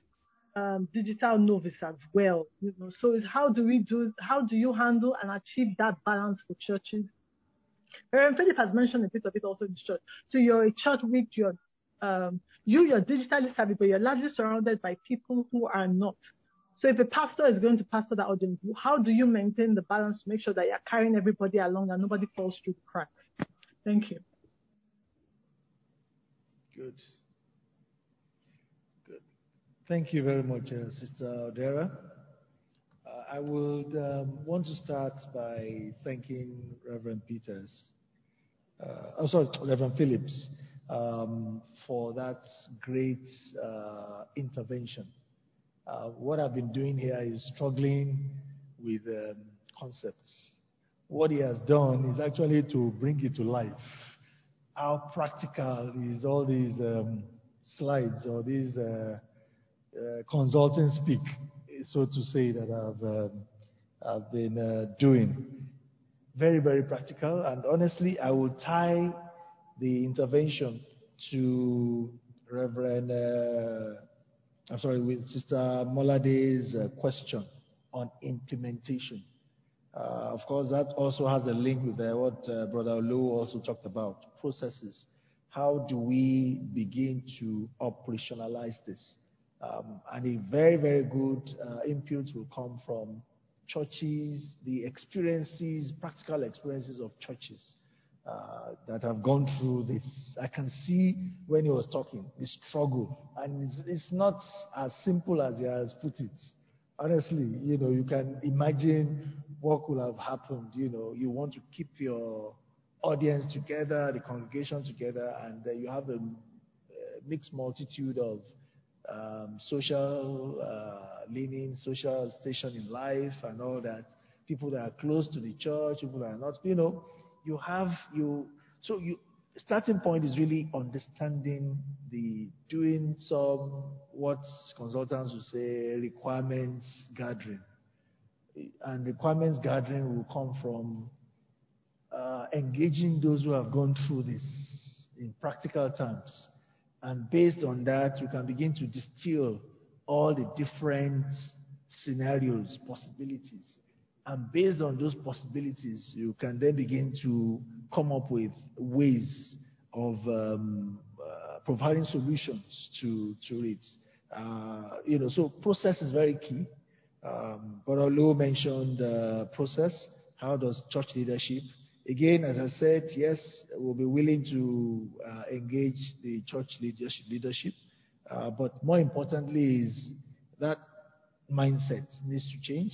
um, digital novice as well. You know, so it's how do we do? How do you handle and achieve that balance for churches? Reverend Philip has mentioned a bit of it also in church. So you're a church with your um, you you're digitally savvy, but you're largely surrounded by people who are not. So if a pastor is going to pastor that audience, how do you maintain the balance to make sure that you're carrying everybody along and nobody falls through the cracks? Thank you. Good. Good. Thank you very much, uh, Sister Odera. Uh, I would um, want to start by thanking Reverend Peters, uh, oh, sorry, Reverend Phillips, um, for that great intervention. What I've been doing here is struggling with um, concepts. What he has done is actually to bring it to life how practical is all these um, slides or these uh, uh, consulting speak, so to say, that I've, um, I've been uh, doing. Very, very practical. And honestly, I will tie the intervention to Reverend, uh, I'm sorry, with Sister Molade's uh, question on implementation. Uh, of course, that also has a link with what Brother Lou also talked about processes. How do we begin to operationalize this? Um, and a very, very good uh, input will come from churches, the experiences, practical experiences of churches. uh, that have gone through this. I can see when he was talking the struggle, and it's, it's not as simple as he has put it. Honestly, you know, you can imagine what could have happened. You know, you want to keep your audience together, the congregation together, and uh, you have a, mixed multitude of um, social uh, leaning, social station in life, and all that. People that are close to the church, people that are not. You know, you have you. So you starting point is really understanding the doing some what consultants would say requirements gathering, and requirements gathering will come from uh, engaging those who have gone through this in practical terms. And based on that, you can begin to distill all the different scenarios, possibilities. And based on those possibilities, you can then begin to come up with ways of um, uh, providing solutions to, to it. Uh, you know, so process is very key. Um, Borolo mentioned uh, process. How does church leadership Again, as I said, yes, we'll be willing to uh, engage the church leadership, uh, but more importantly is that mindset needs to change.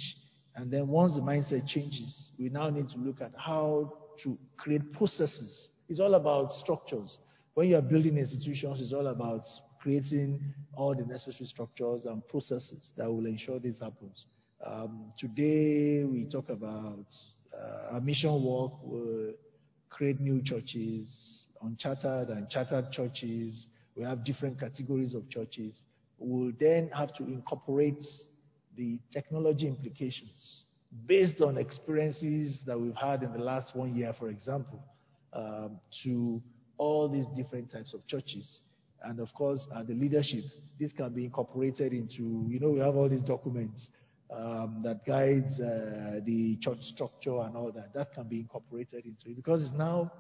And then once the mindset changes, we now need to look at how to create processes. It's all about structures. When you are building institutions, it's all about creating all the necessary structures and processes that will ensure this happens. Um, today, we talk about our mission work will create new churches, unchartered and chartered churches. We have different categories of churches. We'll then have to incorporate the technology implications based on experiences that we've had in the last one year, for example, um, to all these different types of churches. And of course, uh, the leadership, this can be incorporated into, you know, we have all these documents um, that guides uh, the church structure and all that. That can be incorporated into it because it's now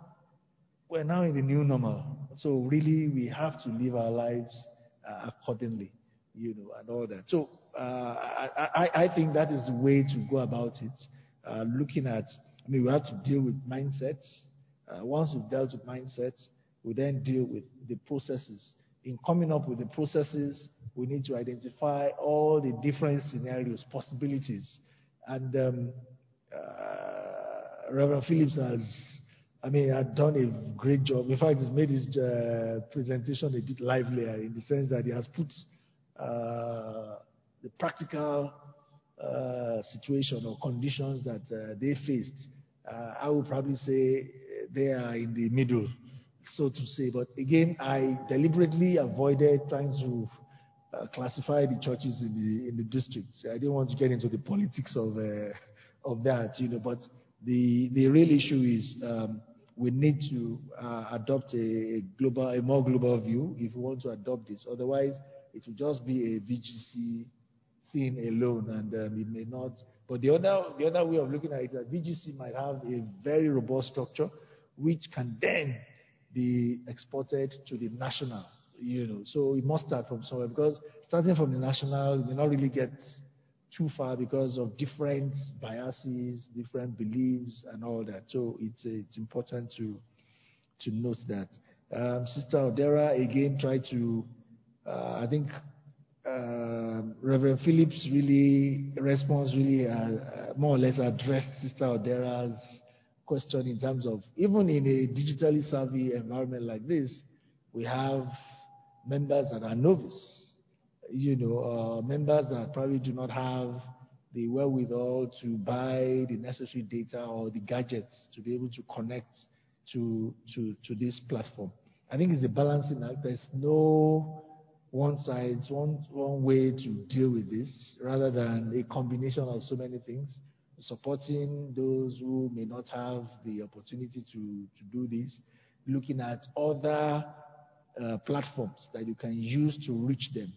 we're now in the new normal. So really, we have to live our lives uh, accordingly, you know, and all that. So uh, I, I, I, think that is the way to go about it. Uh, looking at, I mean, we have to deal with mindsets. Uh, once we've dealt with mindsets, we then deal with the processes in coming up with the processes, we need to identify all the different scenarios, possibilities. And um, uh, Reverend Phillips has, I mean, had done a great job. In fact, he's made his uh, presentation a bit livelier in the sense that he has put uh, the practical uh, situation or conditions that uh, they faced. Uh, I would probably say they are in the middle so to say. But again, I deliberately avoided trying to uh, classify the churches in the in the districts. I didn't want to get into the politics of uh, of that, you know. But the the real issue is um, we need to uh, adopt a, global, a more global view if we want to adopt this. Otherwise, it will just be a VGC thing alone, and um, it may not. But the other the other way of looking at it, that VGC might have a very robust structure, which can then be exported to the national, you know. So we must start from somewhere because starting from the national we not really get too far because of different biases, different beliefs, and all that. So it's it's important to to note that. Um, Sister Odera again tried to, uh, I think. Uh, Reverend Phillips really response really uh, uh more or less addressed Sister Odera's question in terms of even in a digitally savvy environment like this, we have members that are novice, you know, uh, members that probably do not have the wherewithal to buy the necessary data or the gadgets to be able to connect to, to, to this platform. I think it's a balancing act. There's no one side, one, one way to deal with this rather than a combination of so many things supporting those who may not have the opportunity to, to do this, looking at other uh, platforms that you can use to reach them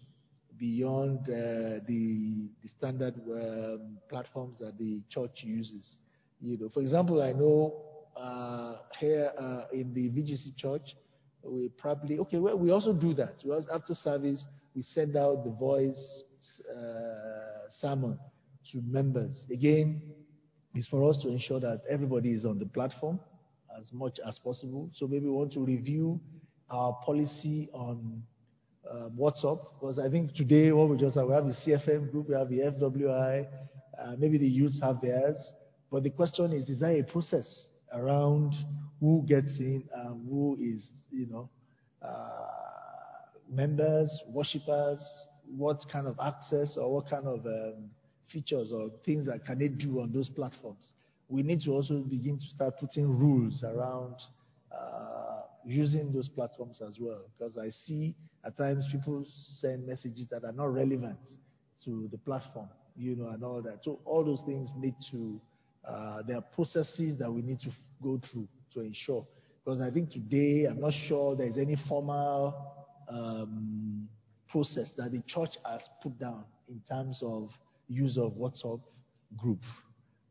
beyond uh, the, the, standard um, platforms that the church uses. You know, for example, I know uh, here uh, in the VGC church, we probably okay. Well, we also do that. We also, after service, we send out the voice uh, sermon to members. Again, is for us to ensure that everybody is on the platform. as much as possible. So maybe we want to review our policy on uh, WhatsApp because I think today what we just have, we have the CFM group, we have the FWI, uh, maybe the youths have theirs. But the question is, is there a process around who gets in and who is, you know, uh, members, worshippers, what kind of access or what kind of um, features or things that can they do on those platforms? We need to also begin to start putting rules around uh, using those platforms as well. Because I see at times people send messages that are not relevant to the platform, you know, and all that. So all those things need to, uh, there are processes that we need to go through to ensure. Because I think today, I'm not sure there's any formal um, process that the church has put down in terms of use of WhatsApp group.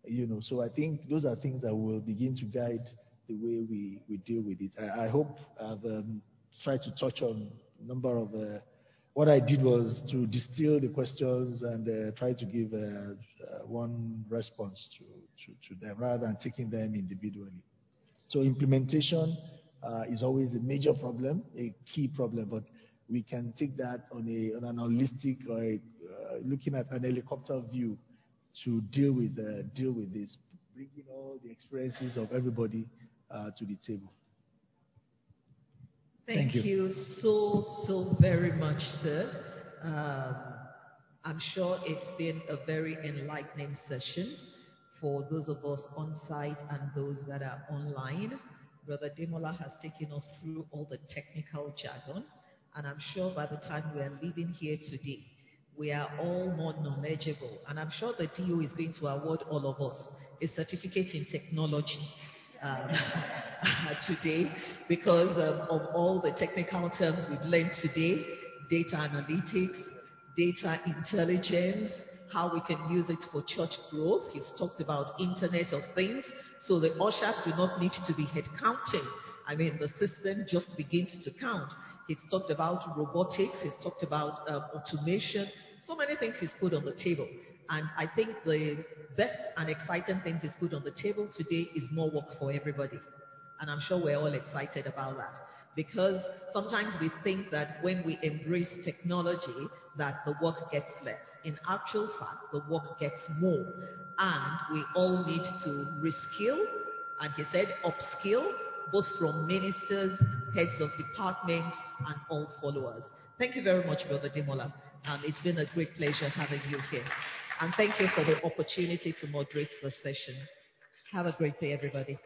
You know, so I think those are things that will begin to guide the way we, we deal with it. I, I hope I've um, tried to touch on a number of. Uh, what I did was to distill the questions and uh, try to give uh, one response to, to, to, them rather than taking them individually. So implementation is always a major problem, a key problem, but we can take that on, a, on an holistic, like uh, looking at an helicopter view to deal with deal with this, bringing all the experiences of everybody uh, to the table. Thank, Thank you. you. so, so very much, sir. Um, I'm sure it's been a very enlightening session for those of us on site and those that are online. Brother Demola has taken us through all the technical jargon, and I'm sure by the time we are leaving here today, we are all more knowledgeable. And I'm sure the DO is going to award all of us a certificate in technology um, today because um, of all the technical terms we've learned today data analytics, data intelligence, how we can use it for church growth. He's talked about Internet of Things. So the ushers do not need to be head counting. I mean, the system just begins to count. He's talked about robotics. He's talked about um, automation. So many things he's put on the table. And I think the best and exciting things he's put on the table today is more work for everybody. And I'm sure we're all excited about that. Because sometimes we think that when we embrace technology, that the work gets less. In actual fact, the work gets more. And we all need to reskill, and he said upskill, both from ministers, heads of departments, and all followers. Thank you very much, Brother Demola. Um, it's been a great pleasure having you here. And thank you for the opportunity to moderate the session. Have a great day, everybody.